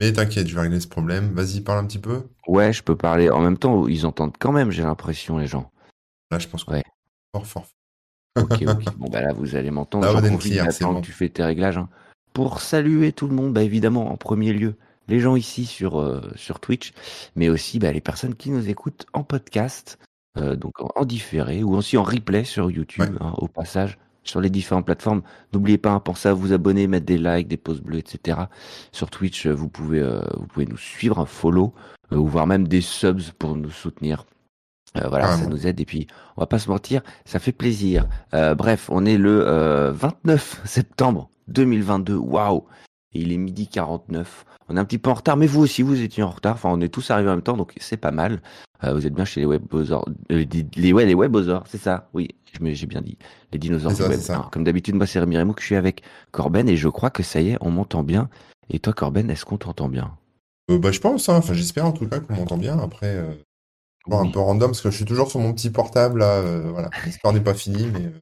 Mais t'inquiète, je vais régler ce problème. Vas-y, parle un petit peu. Ouais, je peux parler. En même temps, ils entendent quand même, j'ai l'impression, les gens. Là, je pense que Ouais. fort, fort. Ok, ok. Bon, bah là, vous allez m'entendre. J'en on est profite bon. que tu fais tes réglages. hein. Pour saluer tout le monde, bah évidemment, en premier lieu, les gens ici sur, euh, sur Twitch, mais aussi bah, les personnes qui nous écoutent en podcast, euh, donc en, en différé ou aussi en replay sur YouTube, Ouais. hein, au passage, sur les différentes plateformes. N'oubliez pas, hein, pensez à vous abonner, mettre des likes, des pouces bleus, etc. Sur Twitch, euh, vous pouvez, euh, vous pouvez nous suivre, un follow, euh, ou voir même des subs pour nous soutenir. Euh, voilà, ça Carrément. nous aide et puis on va pas se mentir, ça fait plaisir. Bref, on est le euh, 29 septembre 2022. Waouh Et il est midi 49. On est un petit peu en retard, mais vous aussi, vous étiez en retard. Enfin, on est tous arrivés en même temps, donc c'est pas mal. Euh, vous êtes bien chez les webosors. Euh, les, ouais, les webosors, c'est ça. Oui, j'ai bien dit. Les dinosaures du web. Alors, comme d'habitude, moi, c'est Rémi Rémo que je suis avec Corben et je crois que ça y est, on m'entend bien. Et toi, Corben, est-ce qu'on t'entend bien? Euh, bah, je pense, hein. Enfin, j'espère en tout cas qu'on m'entend bien. Après, euh, bon, un Oui. peu random parce que je suis toujours sur mon petit portable là. euh, voilà, l'histoire n'est pas finie, mais euh,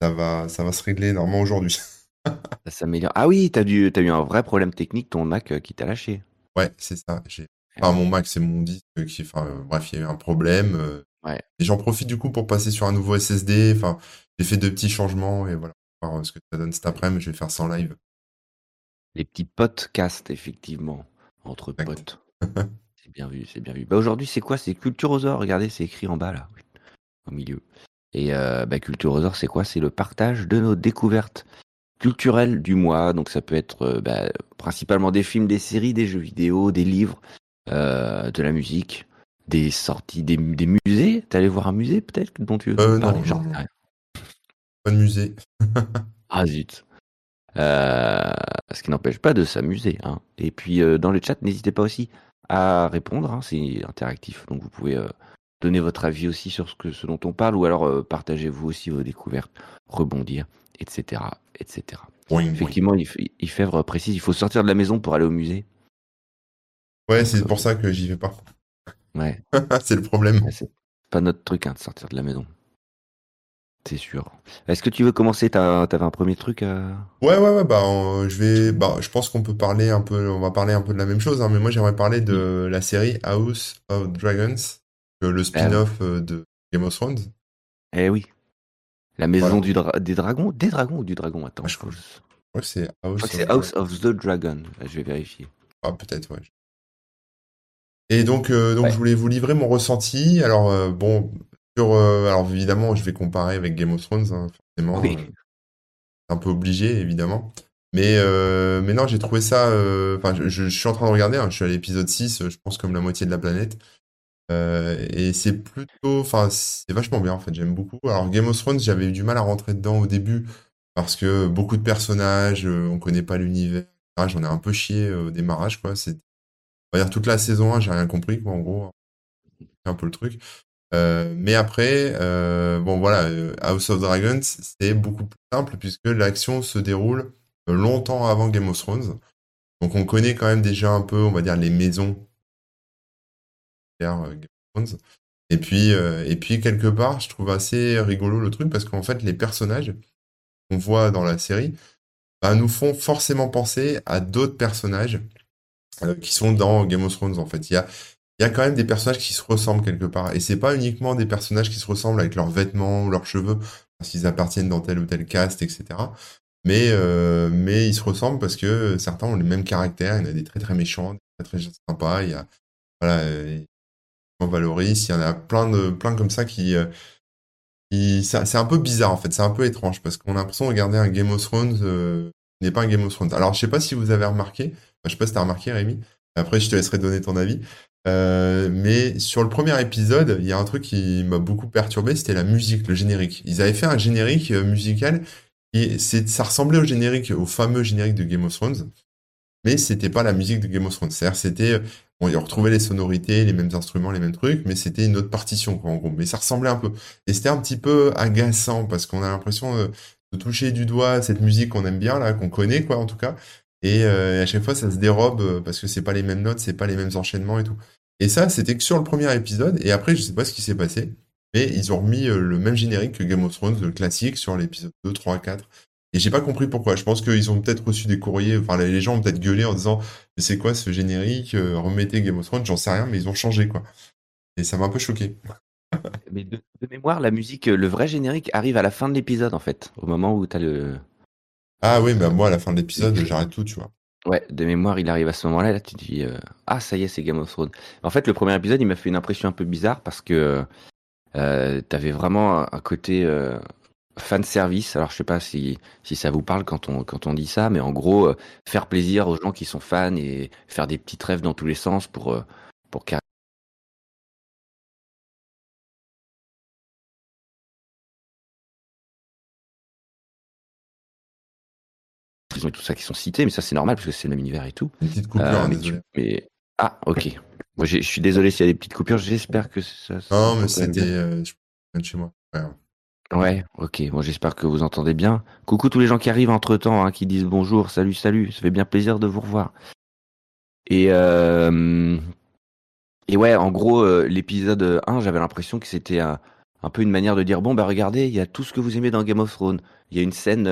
ça va, ça va se régler normalement aujourd'hui. Ça s'améliore. Ah oui, t'as dû, t'as eu un vrai problème technique, ton Mac euh, qui t'a lâché. Ouais, c'est ça. J'ai, enfin, ouais. mon Mac, c'est mon disque qui, enfin, euh, bref, il y a eu un problème. euh, Ouais. et j'en profite du coup pour passer sur un nouveau SSD. Enfin, j'ai fait deux petits changements et voilà. On va voir euh, ce que ça donne cet après-midi. Je vais faire ça en live. Les petits podcasts, effectivement, entre Exact. potes. C'est bien vu, c'est bien vu. Bah aujourd'hui, c'est quoi? C'est Culturosaure. Regardez, c'est écrit en bas là, au milieu. Et euh, bah, c'est quoi? C'est le partage de nos découvertes culturelles du mois. Donc ça peut être euh, bah, principalement des films, des séries, des jeux vidéo, des livres, euh, de la musique, des sorties, des, des musées. T'es allé voir un musée peut-être dont tu veux Euh, parler? non, J'en non, sais non. rien. Pas de musée. Ah zut. Euh, ce qui n'empêche pas de s'amuser. Hein. Et puis euh, dans le chat, n'hésitez pas aussi à répondre, hein, c'est interactif, donc vous pouvez euh, donner votre avis aussi sur ce, que, ce dont on parle, ou alors euh, partagez vous aussi vos découvertes, rebondir, etc. etc. Effectivement, il, f- il Fèvre précise, il faut sortir de la maison pour aller au musée. Ouais, c'est pour ça que j'y vais pas. Ouais, c'est le problème. ouais, c'est pas notre truc hein, de sortir de la maison. C'est sûr. Est-ce que tu veux commencer? T'avais un premier truc à... Ouais, ouais, ouais, bah, euh, je vais, bah, je pense qu'on peut parler un peu, on va parler un peu de la même chose, hein, mais moi j'aimerais parler de la série House of Dragons, euh, le spin-off euh, de Game of Thrones. Eh oui. La maison Voilà. du dra- des dragons Des dragons ou du dragon? Attends, Ah, je crois- que c'est House of House of the Dragon. Là, je vais vérifier. Ah, peut-être, ouais. Et donc, euh, donc Ouais. je voulais vous livrer mon ressenti. Alors, euh, bon, sur, euh, alors évidemment, je vais comparer avec Game of Thrones, hein, forcément. Oui. c'est un peu obligé, évidemment. Mais, mais non, j'ai trouvé ça. Enfin, je, je suis en train de regarder, hein, je suis à l'épisode 6, euh, je pense comme la moitié de la planète. Euh, et c'est plutôt. Enfin, c'est vachement bien, en fait, j'aime beaucoup. Alors, Game of Thrones, j'avais eu du mal à rentrer dedans au début, parce que beaucoup de personnages, euh, on connaît pas l'univers. etc. J'en ai un peu chié euh, au démarrage, quoi. C'est on va dire toute la saison 1, j'ai rien compris, quoi, en gros. Un peu le truc. Mais après, bon voilà, House of Dragons, c'est beaucoup plus simple puisque l'action se déroule longtemps avant Game of Thrones. Donc on connaît quand même déjà un peu, on va dire, les maisons Et puis, euh, et puis quelque part, je trouve assez rigolo le truc parce qu'en fait, les personnages qu'on voit dans la série bah, nous font forcément penser à d'autres personnages euh, qui sont dans Game of Thrones en fait. Il y a, y a quand même des personnages qui se ressemblent quelque part. Et c'est pas uniquement des personnages qui se ressemblent avec leurs vêtements ou leurs cheveux, qu'ils appartiennent dans tel ou tel cast, etc. Mais, euh, mais ils se ressemblent parce que certains ont les mêmes caractères. Il y en a des très très méchants, des très très sympas. Il y a, voilà, Valoris, il y en a plein de, plein comme ça qui, euh, c'est un peu bizarre en fait. C'est un peu étrange parce qu'on a l'impression de regarder un Game of Thrones, euh, n'est pas un Game of Thrones. Alors je sais pas si vous avez remarqué, Enfin, je sais pas si t'as remarqué Rémi. Après je te laisserai donner ton avis. Euh, mais sur le premier épisode, il y a un truc qui m'a beaucoup perturbé, c'était la musique, le générique. Ils avaient fait un générique euh, musical et ça ressemblait au générique, au fameux générique de Game of Thrones, mais c'était pas la musique de Game of Thrones. C'est-à-dire, c'était, bon, ils retrouvaient les sonorités, les mêmes instruments, les mêmes trucs, mais c'était une autre partition, quoi, en gros. Mais ça ressemblait un peu. Et c'était un petit peu agaçant parce qu'on a l'impression de, de toucher du doigt cette musique qu'on aime bien, là, qu'on connaît, quoi, en tout cas. Et euh, à chaque fois, ça se dérobe euh, parce que c'est pas les mêmes notes, c'est pas les mêmes enchaînements et tout. Et ça, c'était que sur le premier épisode. Et après, je sais pas ce qui s'est passé, mais ils ont remis euh, le même générique que Game of Thrones, le classique, sur l'épisode 2, 3, 4. Et j'ai pas compris pourquoi. Je pense qu'ils ont peut-être reçu des courriers, enfin les gens ont peut-être gueulé en disant mais c'est quoi ce générique Remettez Game of Thrones, j'en sais rien, mais ils ont changé quoi. Et ça m'a un peu choqué. mais de, mémoire, la musique, le vrai générique arrive à la fin de l'épisode en fait, au moment où tu as le. Ah oui, bah moi à la fin de l'épisode, j'arrête tout, tu vois. Ouais, de mémoire, il arrive à ce moment-là, là tu te dis ah ça y est, c'est Game of Thrones. En fait, le premier épisode, il m'a fait une impression un peu bizarre parce que euh, t'avais vraiment un, côté euh, fan service. Alors je sais pas si, si ça vous parle quand on, quand on dit ça, mais en gros, euh, faire plaisir aux gens qui sont fans et faire des petits rêves dans tous les sens pour, euh, pour et tout ça qui sont cités, mais ça c'est normal parce que c'est le même univers et tout. Une petite coupure, hein, mais, Ah, ok. Moi, je suis désolé s'il y a des petites coupures. J'espère que ça. Non, mais c'était euh, chez moi. Ouais. Ok. Bon, j'espère que vous entendez bien. Coucou tous les gens qui arrivent entre temps, hein, qui disent bonjour, salut, salut. Ça fait bien plaisir de vous revoir. Et euh, et ouais, en gros, euh, l'épisode 1, j'avais l'impression que c'était un, un, peu une manière de dire bon, bah regardez, il y a tout ce que vous aimez dans Game of Thrones. Il y a une scène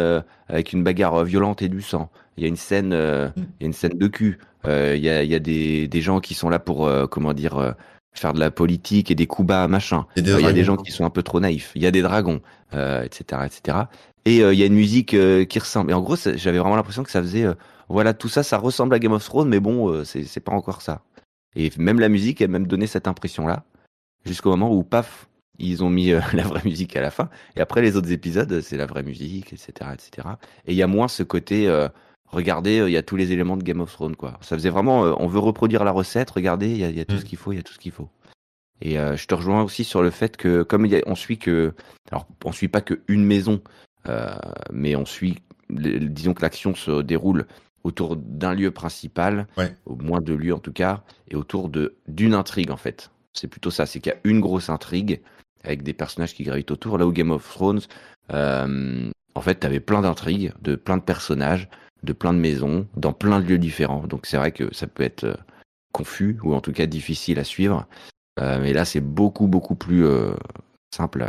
avec une bagarre violente et du sang. Il y a une scène, mm. il y a une scène de cul. Euh, il y a, y a des, des, gens qui sont là pour, euh, comment dire, euh, faire de la politique et des coups bas, machin. Il y a des gens qui sont un peu trop naïfs. Il y a des dragons, etc., etc. Et il y a une musique qui ressemble. Et en gros, j'avais vraiment l'impression que ça faisait, voilà, tout ça, ça ressemble à Game of Thrones, mais bon, c'est pas encore ça. Et même la musique, elle même donné cette impression-là, jusqu'au moment où, paf, ils ont mis la vraie musique à la fin. Et après, les autres épisodes, c'est la vraie musique, etc., etc. Et il y a moins ce côté, regardez, euh, il y a tous les éléments de Game of Thrones, quoi. Ça faisait vraiment, euh, on veut reproduire la recette, regardez, il y a, tout mm. ce qu'il faut, il y a tout ce qu'il faut. Et euh, je te rejoins aussi sur le fait que, comme on suit que, alors on suit pas que une maison, mais on suit, disons que l'action se déroule autour d'un lieu principal, au moins deux lieux en tout cas, et autour de d'une intrigue en fait. C'est plutôt ça, c'est qu'il y a une grosse intrigue avec des personnages qui gravitent autour. Là où Game of Thrones, en fait, tu avais plein d'intrigues, de plein de personnages, de plein de maisons, dans plein de lieux différents. Donc c'est vrai que ça peut être euh, confus ou en tout cas difficile à suivre. Euh, mais là, c'est beaucoup, beaucoup plus euh, simple.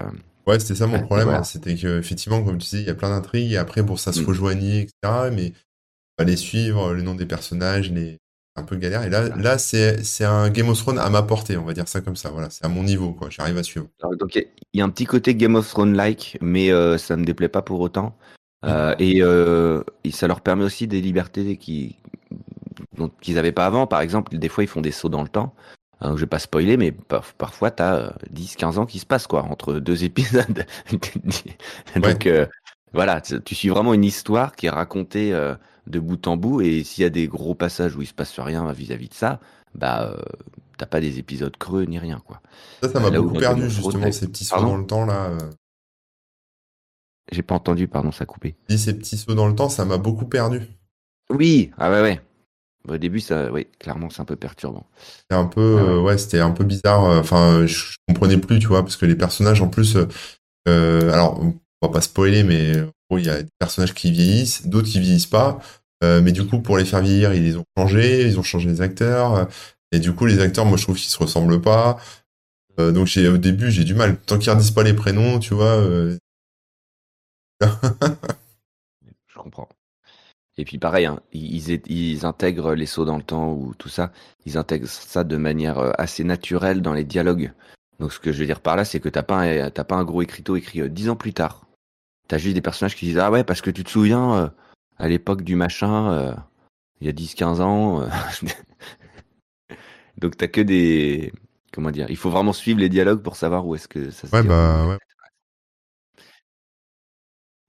Ouais, c'était ça mon problème. Hein. C'était qu'effectivement, comme tu dis, il y a plein d'intrigues et après, bon, ça se mm. rejoignait, etc. Mais fallait suivre le nom des personnages, les un peu galère. Et là, là c'est, c'est un Game of Thrones à ma portée, on va dire ça comme ça. Voilà, c'est à mon niveau, quoi. J'arrive à suivre. donc, il y a un petit côté Game of Thrones-like, mais ça me déplaît pas pour autant. Euh, euh, et, ça leur permet aussi des libertés qu'ils n'avaient pas avant. Par exemple, des fois, ils font des sauts dans le temps. je vais pas spoiler, mais parfois, tu as 10-15 ans qui se passent quoi, entre deux épisodes. Donc, euh, voilà, tu suis vraiment une histoire qui est racontée de bout en bout. Et s'il y a des gros passages où il se passe rien vis-à-vis de ça, bah, t'as pas des épisodes creux ni rien. quoi. Ça, ça m'a beaucoup perdu, justement, ces petits sauts dans le temps là. J'ai pas entendu, pardon, ça a coupé. Dis ces petits sauts dans le temps, ça m'a beaucoup perdu. Oui, ah ouais, ouais. Au début, ça, oui, clairement, c'est un peu perturbant. C'était un peu, ah ouais, c'était un peu bizarre. Euh, enfin, je, comprenais plus, tu vois, parce que les personnages, en plus, euh, euh alors, on va pas spoiler, mais il y a des personnages qui vieillissent, d'autres qui vieillissent pas. Euh, mais du coup, pour les faire vieillir, ils les ont changés, ils ont changé les acteurs. Et du coup, les acteurs, moi, je trouve qu'ils se ressemblent pas. Euh, donc, j'ai, au début, j'ai du mal. Tant qu'ils redisent pas les prénoms, tu vois, je comprends. Et puis pareil, hein, ils, ils, intègrent les sauts dans le temps ou tout ça, ils intègrent ça de manière euh, assez naturelle dans les dialogues. Donc ce que je veux dire par là, c'est que t'as pas, un, pas un gros écriteau écrit euh, dix ans plus tard. T'as juste des personnages qui disent ah ouais parce que tu te souviens euh, à l'époque du machin, il y a 10-15 ans. Donc t'as que des comment dire, il faut vraiment suivre les dialogues pour savoir où est-ce que ça se. Ouais bah ouais.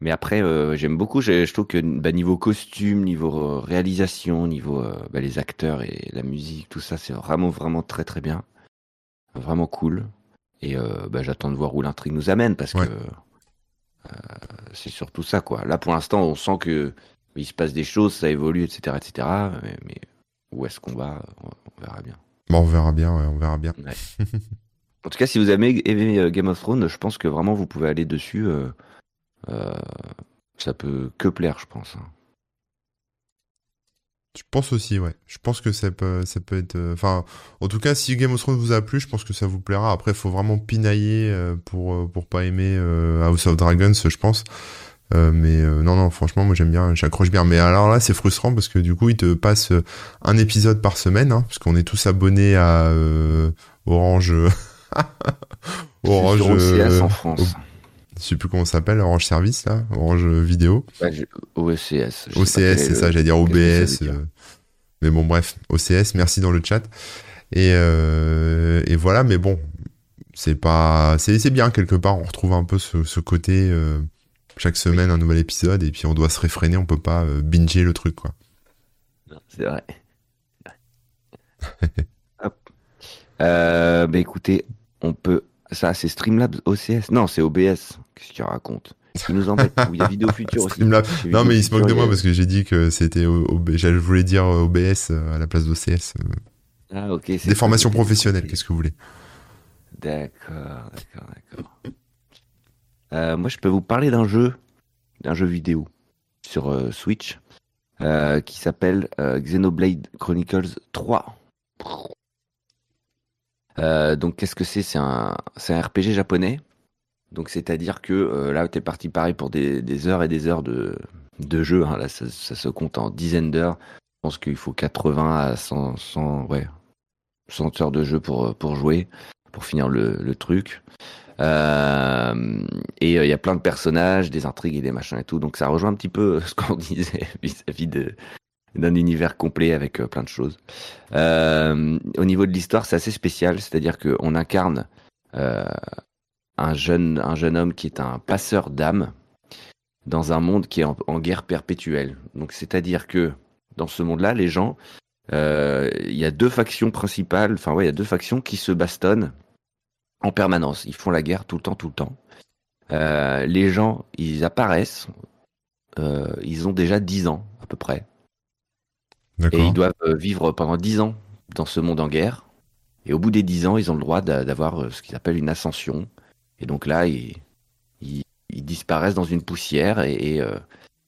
Mais après, euh, j'aime beaucoup. Je, trouve que bah, niveau costume, niveau euh, réalisation, niveau euh, bah, les acteurs et la musique, tout ça, c'est vraiment vraiment très très bien, vraiment cool. Et bah, j'attends de voir où l'intrigue nous amène parce que c'est surtout ça quoi. Là pour l'instant, on sent que il se passe des choses, ça évolue, etc., etc. Mais, où est-ce qu'on va on, verra bien. Bon, on verra bien, on verra bien. en tout cas, si vous avez aimé Game of Thrones, je pense que vraiment vous pouvez aller dessus. Euh, ça peut que plaire, je pense. Hein. Je pense aussi, ouais. Je pense que ça peut, ça peut être. Euh, enfin, en tout cas, si Game of Thrones vous a plu, je pense que ça vous plaira. Après, il faut vraiment pinailler euh, pour pour pas aimer House of Dragons, je pense. mais non, non, franchement, moi j'aime bien, j'accroche bien. Mais alors là, c'est frustrant parce que du coup, il te passe un épisode par semaine, hein, parce qu'on est tous abonnés à Orange. Orange. En France. Je sais plus comment ça s'appelle, Orange Service, là, Orange Vidéo. OCS. OCS, c'est ça, j'allais dire OBS. mais bon, bref, OCS, merci dans le chat. Et, et voilà, mais bon, c'est pas, c'est bien quelque part. On retrouve un peu ce, ce côté euh, chaque semaine un nouvel épisode et puis on doit se réfréner. On peut pas euh, binger le truc quoi. C'est vrai. Hop. Euh, bah écoutez, on peut. Ça, c'est Streamlabs OCS. Non, c'est OBS. Qu'est-ce qu'il raconte Il nous embête. Il y a Vidéo Future aussi. Non, mais il se moque de moi parce que j'ai dit que c'était. Je voulais dire OBS à la place d'OCS. Ah, ok. Des formations professionnelles, qu'est-ce que vous voulez? D'accord, d'accord, d'accord. Euh, moi, je peux vous parler d'un jeu, d'un jeu vidéo sur euh, Switch euh, qui s'appelle Xenoblade Chronicles 3. donc, qu'est-ce que c'est? C'est un, un RPG japonais. Donc, c'est-à-dire que là, tu es parti pareil pour des, heures et des heures de, de jeu. Hein. Là, ça, se compte en dizaines d'heures. Je pense qu'il faut 80 à 100, 100, ouais, 100 heures de jeu pour, pour jouer pour finir le, truc. Euh, et euh, il y a plein de personnages, des intrigues et des machins et tout. Donc ça rejoint un petit peu ce qu'on disait vis-à-vis d'un univers complet avec euh, plein de choses. au niveau de l'histoire, c'est assez spécial, c'est-à-dire qu'on incarne un jeune un jeune homme qui est un passeur d'âmes dans un monde qui est en, en guerre perpétuelle. Donc c'est-à-dire que dans ce monde-là, les gens il y a deux factions principales, enfin ouais, il y a deux factions qui se bastonnent en permanence. Ils font la guerre tout le temps, tout le temps. Euh, les gens, ils apparaissent. Euh, ils ont déjà 10 ans à peu près. Et ils doivent euh, vivre pendant 10 ans dans ce monde en guerre. Et au bout des 10 ans, ils ont le droit d'avoir ce qu'ils appellent une ascension. Et donc là, ils, ils, disparaissent dans une poussière et, et,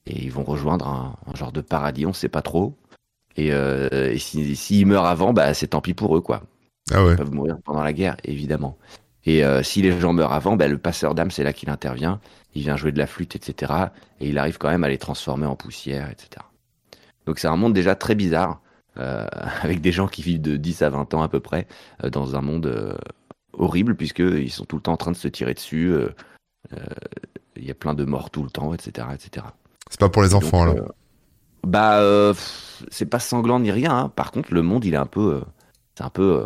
ils vont rejoindre un, genre de paradis, on ne sait pas trop. Et, et s'ils si, meurent avant, bah, c'est tant pis pour eux, quoi. Ah ouais. Ils peuvent mourir pendant la guerre, évidemment. Et euh, si les gens meurent avant, ben, le passeur d'âme, c'est là qu'il intervient. Il vient jouer de la flûte, etc. Et il arrive quand même à les transformer en poussière, etc. Donc c'est un monde déjà très bizarre, euh, avec des gens qui vivent de 10 à 20 ans à peu près, euh, dans un monde euh, horrible, puisqu'ils sont tout le temps en train de se tirer dessus. Euh, il y a plein de morts tout le temps, etc. etc. C'est pas pour les enfants, là Bah, c'est pas sanglant ni rien. Hein. Par contre, le monde, il est un peu... c'est un peu...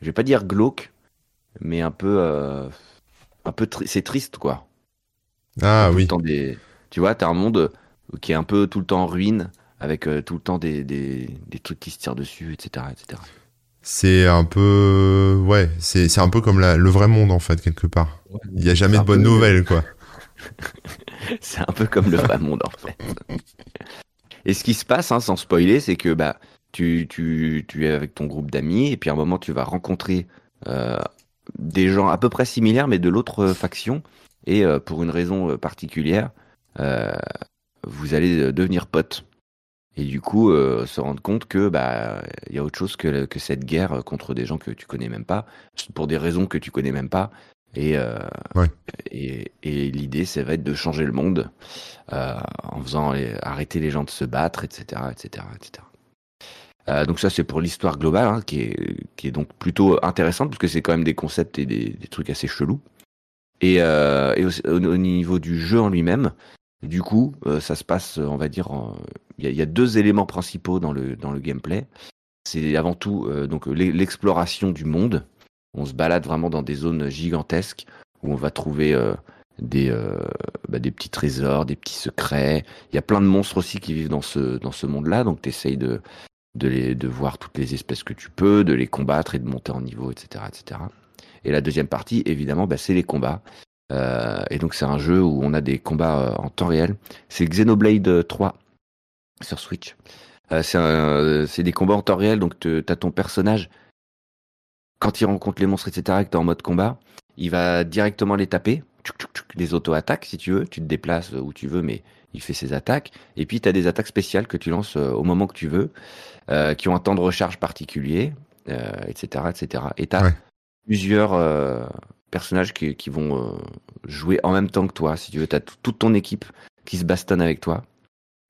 je vais pas dire glauque, mais un peu, euh, un peu, c'est triste quoi. Ah oui. des, tu vois, t'as un monde euh, qui est un peu tout le temps en ruine, avec euh, tout le temps des, des, des, trucs qui se tirent dessus, etc., etc. C'est un peu, ouais, c'est, c'est un peu comme la, le vrai monde en fait quelque part. Il n'y a jamais de bonnes nouvelles quoi. c'est un peu comme le vrai monde en fait. Et ce qui se passe, hein, sans spoiler, c'est que bah tu, tu, tu es avec ton groupe d'amis et puis à un moment tu vas rencontrer euh, des gens à peu près similaires, mais de l'autre faction. Et euh, pour une raison euh, particulière, euh, vous allez devenir potes. Et du coup, se rendre compte que bah il y a autre chose que, que cette guerre contre des gens que tu connais même pas, pour des raisons que tu connais même pas. Et, et, et l'idée, ça va être de changer le monde en faisant arrêter les gens de se battre, etc., etc., etc. Euh, donc ça c'est pour l'histoire globale hein, qui, est, qui est donc plutôt intéressante parce que c'est quand même des concepts et des, des trucs assez chelous. Et, euh, et au, au, niveau du jeu en lui-même, du coup euh, ça se passe on va dire il y, a deux éléments principaux dans le dans le gameplay. C'est avant tout euh, donc l'exploration du monde. On se balade vraiment dans des zones gigantesques où on va trouver des, euh, bah, des petits trésors, des petits secrets. Il y a plein de monstres aussi qui vivent dans ce, dans ce monde-là, donc tu essayes de, de, les, de voir toutes les espèces que tu peux, de les combattre et de monter en niveau, etc. etc. Et la deuxième partie, évidemment, bah, c'est les combats. Euh, et donc c'est un jeu où on a des combats euh, en temps réel. C'est Xenoblade 3 sur Switch. Euh, c'est des combats en temps réel, donc tu as ton personnage, quand il rencontre les monstres, etc., et que tu en mode combat, il va directement les taper, les auto-attaques si tu veux, tu te déplaces où tu veux, mais il fait ses attaques. Et puis tu as des attaques spéciales que tu lances au moment que tu veux. Euh, qui ont un temps de recharge particulier, etc., etc. Et tu as plusieurs euh, personnages qui, qui vont euh, jouer en même temps que toi. Si tu veux, tu as toute ton équipe qui se bastonne avec toi.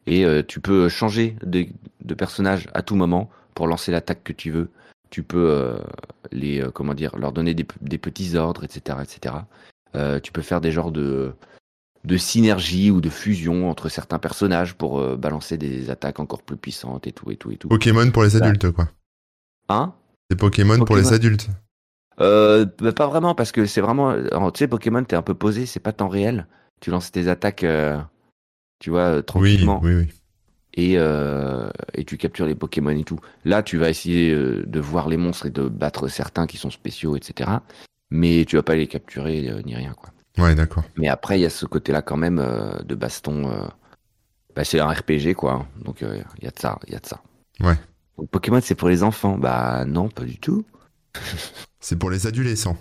Et euh, tu peux changer de, de personnage à tout moment pour lancer l'attaque que tu veux. Tu peux euh, les, euh, comment dire, leur donner des, des petits ordres, etc., etc. Euh, tu peux faire des genres de, de synergie ou de fusion entre certains personnages pour euh, balancer des attaques encore plus puissantes et tout et tout et tout. Pokémon pour les adultes, quoi. Hein? C'est Pokémon, pour les adultes. Euh, bah, pas vraiment, parce que c'est vraiment. tu sais, Pokémon, t'es un peu posé, c'est pas temps réel. Tu lances tes attaques, euh, tu vois, euh, Oui, tranquillement. oui, oui. Et, euh, et tu captures les Pokémon et tout. Là, tu vas essayer de voir les monstres et de battre certains qui sont spéciaux, etc. Mais tu vas pas les capturer ni rien, quoi. Ouais, d'accord. Mais après, il y a ce côté-là quand même de baston. bah, c'est un RPG, quoi. Donc, il y a de ça, il y a de ça. Ouais. Donc, Pokémon, c'est pour les enfants. Bah, non, pas du tout. C'est pour les adolescents.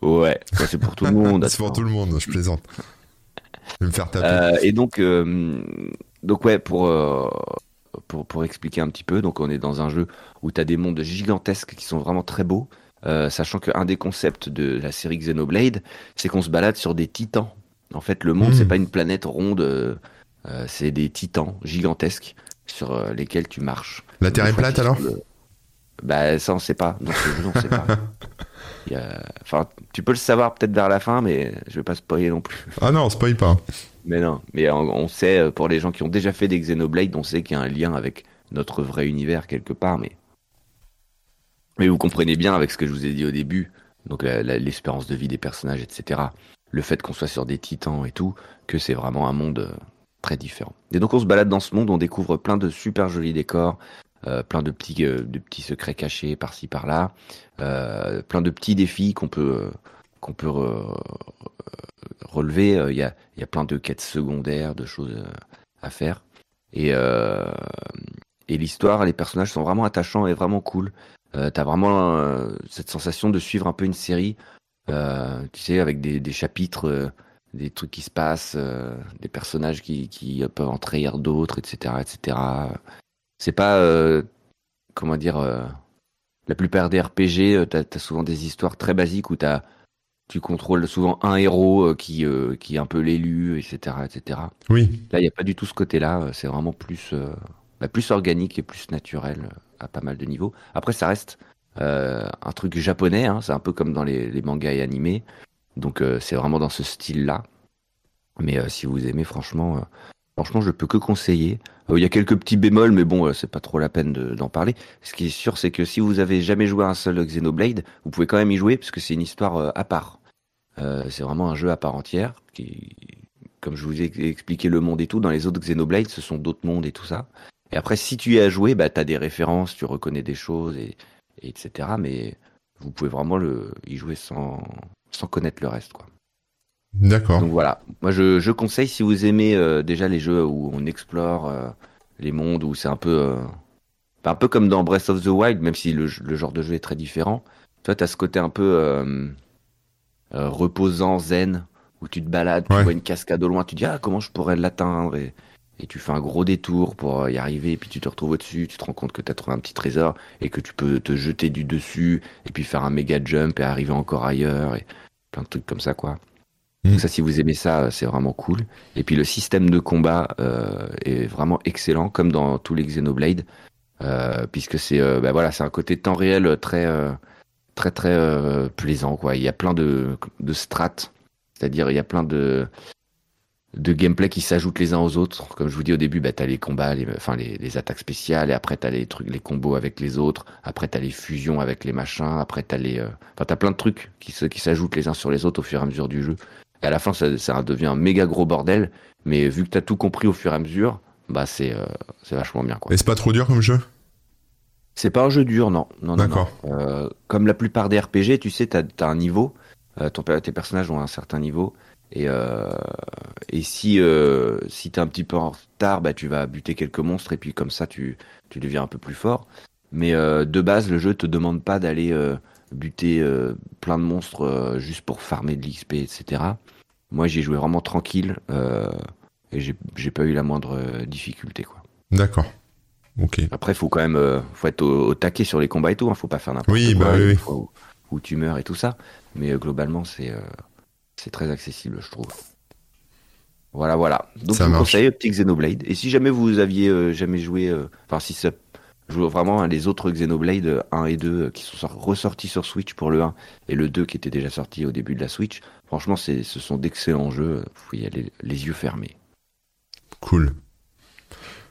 Ouais, c'est pour tout le monde. C'est pour tout le monde, je plaisante. Je vais me faire taper. Euh, et donc, euh, donc ouais, pour, euh, pour, pour expliquer un petit peu, donc on est dans un jeu où tu as des mondes gigantesques qui sont vraiment très beaux, sachant qu'un des concepts de la série Xenoblade, c'est qu'on se balade sur des titans. En fait, le monde, Mm. c'est pas une planète ronde, c'est des titans gigantesques sur lesquels tu marches. La Terre est plate alors le- Bah ça on sait pas, dans ce jeu on sait pas. A- Enfin, tu peux le savoir peut-être vers la fin, mais je vais pas spoiler non plus. Ah non, spoil pas. Mais non, mais on, on sait, euh, pour les gens qui ont déjà fait des Xenoblade, on sait qu'il y a un lien avec notre vrai univers quelque part, mais... Mais vous comprenez bien avec ce que je vous ai dit au début, donc l'espérance de vie des personnages, etc. Le fait qu'on soit sur des titans et tout, que c'est vraiment un monde euh, très différent. Et donc on se balade dans ce monde, on découvre plein de super jolis décors, euh, plein de petits, euh, de petits secrets cachés par-ci par-là, euh, plein de petits défis qu'on peut, euh, qu'on peut euh, relever. Euh, Il y, a, y a plein de quêtes secondaires, de choses à faire. Et, et l'histoire, les personnages sont vraiment attachants et vraiment cool. T'as vraiment euh, cette sensation de suivre un peu une série, tu sais, avec des, des chapitres, des trucs qui se passent, euh, des personnages qui, qui peuvent en trahir d'autres, etc., etc. C'est pas, euh, comment dire, euh, la plupart des RPG, euh, t'as as souvent des histoires très basiques où t'as tu contrôles souvent un héros euh, qui, euh, qui est un peu l'élu, etc., etc. Oui. Là, il n'y a pas du tout ce côté-là. euh, C'est vraiment plus, euh, bah, plus organique et plus naturel à pas mal de niveaux. Après, ça reste euh, un truc japonais. hein, C'est un peu comme dans les, les mangas et animés. Donc, euh, c'est vraiment dans ce style-là. Mais euh, si vous aimez, franchement, euh, franchement, je peux que conseiller. Euh, Il y a quelques petits bémols, mais bon, euh, c'est pas trop la peine de- d'en parler. Ce qui est sûr, c'est que si vous avez jamais joué à un seul Xenoblade, vous pouvez quand même y jouer parce que c'est une histoire euh, à part. C'est vraiment un jeu à part entière qui, comme je vous ai expliqué le monde et tout, dans les autres Xenoblade, ce sont d'autres mondes et tout ça. Et après, si tu y as joué, bah, tu des références, tu reconnais des choses, et, et etc. Mais vous pouvez vraiment le, y jouer sans, sans connaître le reste. Quoi. D'accord. Donc voilà, moi je, je conseille si vous aimez euh, déjà les jeux où on explore euh, les mondes, où c'est un peu, euh, un peu comme dans Breath of the Wild, même si le, le genre de jeu est très différent. Toi, tu as ce côté un peu reposant, zen, où tu te balades, tu Ouais. vois une cascade au loin, tu dis ah comment je pourrais l'atteindre et, et tu fais un gros détour pour y arriver, et puis tu te retrouves au-dessus, tu te rends compte que tu as trouvé un petit trésor et que tu peux te jeter du dessus et puis faire un méga jump et arriver encore ailleurs et plein de trucs comme ça quoi. Mm. Donc ça si vous aimez ça, euh, c'est vraiment cool. Et puis le système de combat euh, est vraiment excellent comme dans tous les Xenoblade euh, puisque c'est euh, bah voilà, c'est un côté temps réel très euh, très très euh, plaisant quoi. Il y a plein de de strates, c'est-à-dire il y a plein de de gameplay qui s'ajoutent les uns aux autres. Comme je vous dis au début, bah, t'as les combats, les, enfin les, les attaques spéciales, et après t'as les trucs, les combos avec les autres. Après t'as les fusions avec les machins. Après t'as les, euh, enfin t'as plein de trucs qui se, qui s'ajoutent les uns sur les autres au fur et à mesure du jeu. Et à la fin, ça, ça devient un méga gros bordel. Mais vu que t'as tout compris au fur et à mesure, bah c'est, euh, c'est vachement bien quoi. Et c'est pas trop dur comme jeu? C'est pas un jeu dur, non. non, non, D'accord. non. Euh, comme la plupart des RPG, tu sais, t'as as un niveau. Euh, ton, tes personnages ont un certain niveau. Et, euh, et si, si t'es un petit peu en retard, bah, tu vas buter quelques monstres. Et puis comme ça, tu, tu deviens un peu plus fort. Mais de base, le jeu te demande pas d'aller buter euh, plein de monstres euh, juste pour farmer de l'XP, etc. Moi, j'ai joué vraiment tranquille. euh, et j'ai pas eu la moindre difficulté, quoi. D'accord. Ok. Après, faut quand même, faut être au, au taquet sur les combats et tout. Hein, faut pas faire n'importe Oui, quoi. bah oui, où tu meurs et tout ça. Mais globalement, c'est c'est très accessible, je trouve. Voilà, voilà. Donc, Ça je vous marche. conseille Optic Xenoblade. Et si jamais vous aviez jamais joué, enfin, si ça joue vraiment à les autres Xenoblade euh, 1 et 2 euh, qui sont sor- ressortis sur Switch pour le 1 et le 2 qui était déjà sorti au début de la Switch, franchement, ce sont d'excellents jeux. Vous pouvez y aller les yeux fermés. Cool.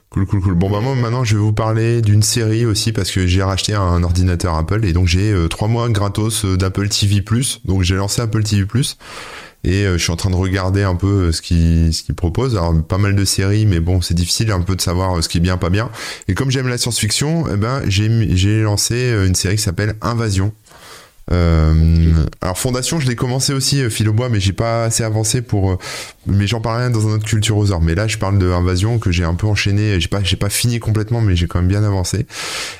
Cool, cool, cool. Bon, bah, moi, maintenant, je vais vous parler d'une série aussi parce que j'ai racheté un ordinateur Apple et donc j'ai euh, trois mois gratos euh, d'Apple TV+. Donc, j'ai lancé Apple TV+. Et euh, je suis en train de regarder un peu euh, ce qu'ils ce qu'ils proposent. Alors, pas mal de séries, mais bon, c'est difficile un peu de savoir euh, ce qui est bien, pas bien. Et comme j'aime la science-fiction, eh ben, j'ai lancé une série qui s'appelle Invasion. Alors Fondation, je l'ai commencé aussi, Fil au bois, mais j'ai pas assez avancé pour. mais j'en parlerai dans un autre culture aux Mais là, je parle de Invasion que j'ai un peu enchaîné. J'ai pas, j'ai pas fini complètement, mais j'ai quand même bien avancé.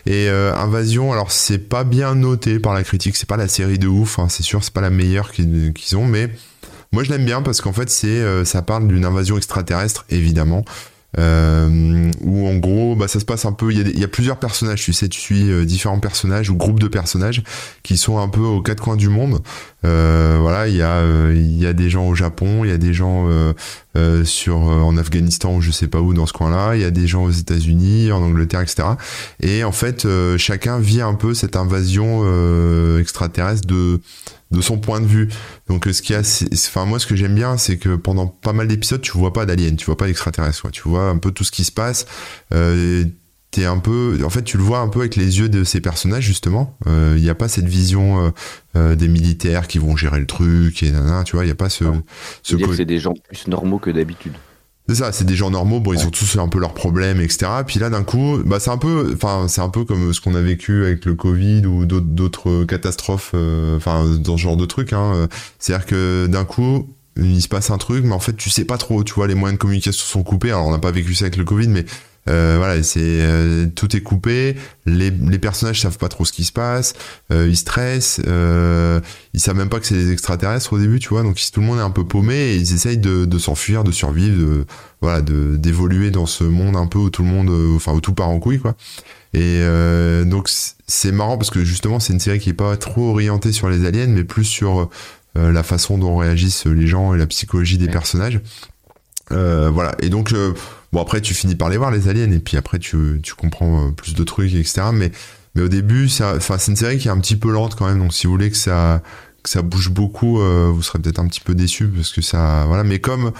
Et Invasion, alors c'est pas bien noté par la critique. C'est pas la série de ouf. hein, c'est sûr, c'est pas la meilleure qu'ils qu'ils ont, mais moi je l'aime bien parce qu'en fait, c'est, euh, ça parle d'une invasion extraterrestre, évidemment. Euh, où en gros bah ça se passe un peu il y, y a plusieurs personnages tu sais tu suis euh, différents personnages ou groupes de personnages qui sont un peu aux quatre coins du monde euh, voilà il y a euh, il y a des gens au Japon il y a des gens sur en Afghanistan ou je sais pas où dans ce coin-là il y a des gens aux États-Unis en Angleterre etc et en fait chacun vit un peu cette invasion extraterrestre de de son point de vue. Donc euh, ce qu'il y a enfin moi ce que j'aime bien c'est que pendant pas mal d'épisodes tu vois pas d'aliens tu vois pas d'extraterrestres tu vois un peu tout ce qui se passe euh, t'es un peu en fait tu le vois un peu avec les yeux de ces personnages justement. Euh, il n'y a pas cette vision euh, euh, des militaires qui vont gérer le truc et nanana, tu vois. Il y a pas ce ce c'est des gens plus normaux que d'habitude. C'est ça, c'est des gens normaux, bon, ils ont tous un peu leurs problèmes, etc. Puis là, d'un coup, bah, c'est un peu, enfin, c'est un peu comme ce qu'on a vécu avec le Covid ou d'autres, catastrophes, euh, enfin, dans ce genre de trucs, hein. C'est-à-dire que d'un coup, il se passe un truc, mais en fait, tu sais pas trop, tu vois, les moyens de communication sont coupés. Alors, on n'a pas vécu ça avec le Covid, mais voilà, c'est euh, tout est coupé. Les, les personnages savent pas trop ce qui se passe. euh, ils stressent. Euh, ils savent même pas que c'est des extraterrestres au début, tu vois. Donc tout le monde est un peu paumé et ils essayent de, de s'enfuir, de survivre, de voilà, de d'évoluer dans ce monde un peu où tout le monde, euh, enfin où tout part en couille, quoi. Et euh, donc c'est marrant parce que justement c'est une série qui est pas trop orientée sur les aliens, mais plus sur euh, la façon dont réagissent les gens et la psychologie des Ouais. personnages. Euh, voilà. Et donc euh, bon après tu finis par les voir les aliens et puis après tu comprends euh, plus de trucs etc. Mais au début c'est une série qui est un petit peu lente quand même. Donc si vous voulez que ça que ça bouge beaucoup, euh, vous serez peut-être un petit peu déçu parce que ça voilà. Mais comme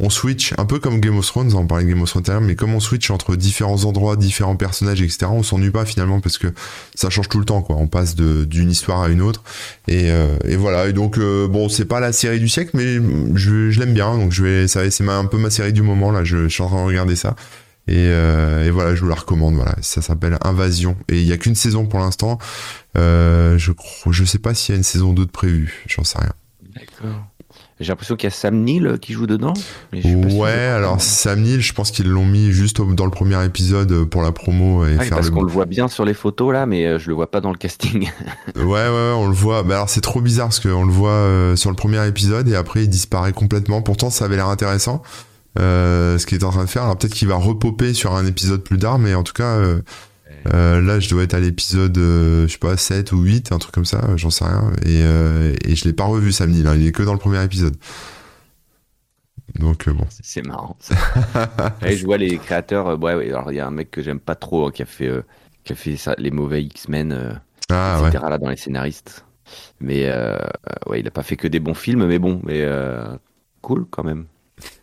on switch un peu comme Game of Thrones, on parlait de Game of Thrones mais comme on switch entre différents endroits, différents personnages, etc., on s'ennuie pas finalement parce que ça change tout le temps, quoi. On passe d'une histoire à une autre, et, euh, voilà. Et donc euh, bon, c'est pas la série du siècle, mais je, l'aime bien, donc je vais, c'est un peu ma série du moment là. Je, suis en train de regarder ça, et, euh, voilà, je vous la recommande. Ça s'appelle Invasion, et il y a qu'une saison pour l'instant. Je crois, je sais pas s'il y a une saison 2 de prévue, j'en sais rien. D'accord. J'ai l'impression qu'il y a Sam Neill qui joue dedans. mais Ouais, alors. Sam Neill, je pense qu'ils l'ont mis juste dans le premier épisode pour la promo et Ah faire parce le. qu'on le voit bien sur les photos là, mais euh, je le vois pas dans le casting. Ouais, ouais, ouais, on le voit. Bah alors c'est trop bizarre parce qu'on le voit euh, sur le premier épisode et après il disparaît complètement. Pourtant, ça avait l'air intéressant. Euh, ce qu'il est en train de faire. Alors peut-être qu'il va repoper sur un épisode plus tard, mais en tout cas, euh, euh, là, je dois être à l'épisode, euh, je sais pas, 7 ou 8, un truc comme ça, euh, j'en sais rien. Et, euh, et je l'ai pas revu Sam Neill, hein, il est que dans le premier épisode. Donc bon. C'est marrant. ça. Et je vois les créateurs. ouais, ouais, alors il y a un mec que j'aime pas trop hein, qui a fait, qui a fait ça, les mauvais X-Men, Ah ouais. etc. Là dans les scénaristes. Mais ouais, il a pas fait que des bons films, mais bon, mais cool quand même.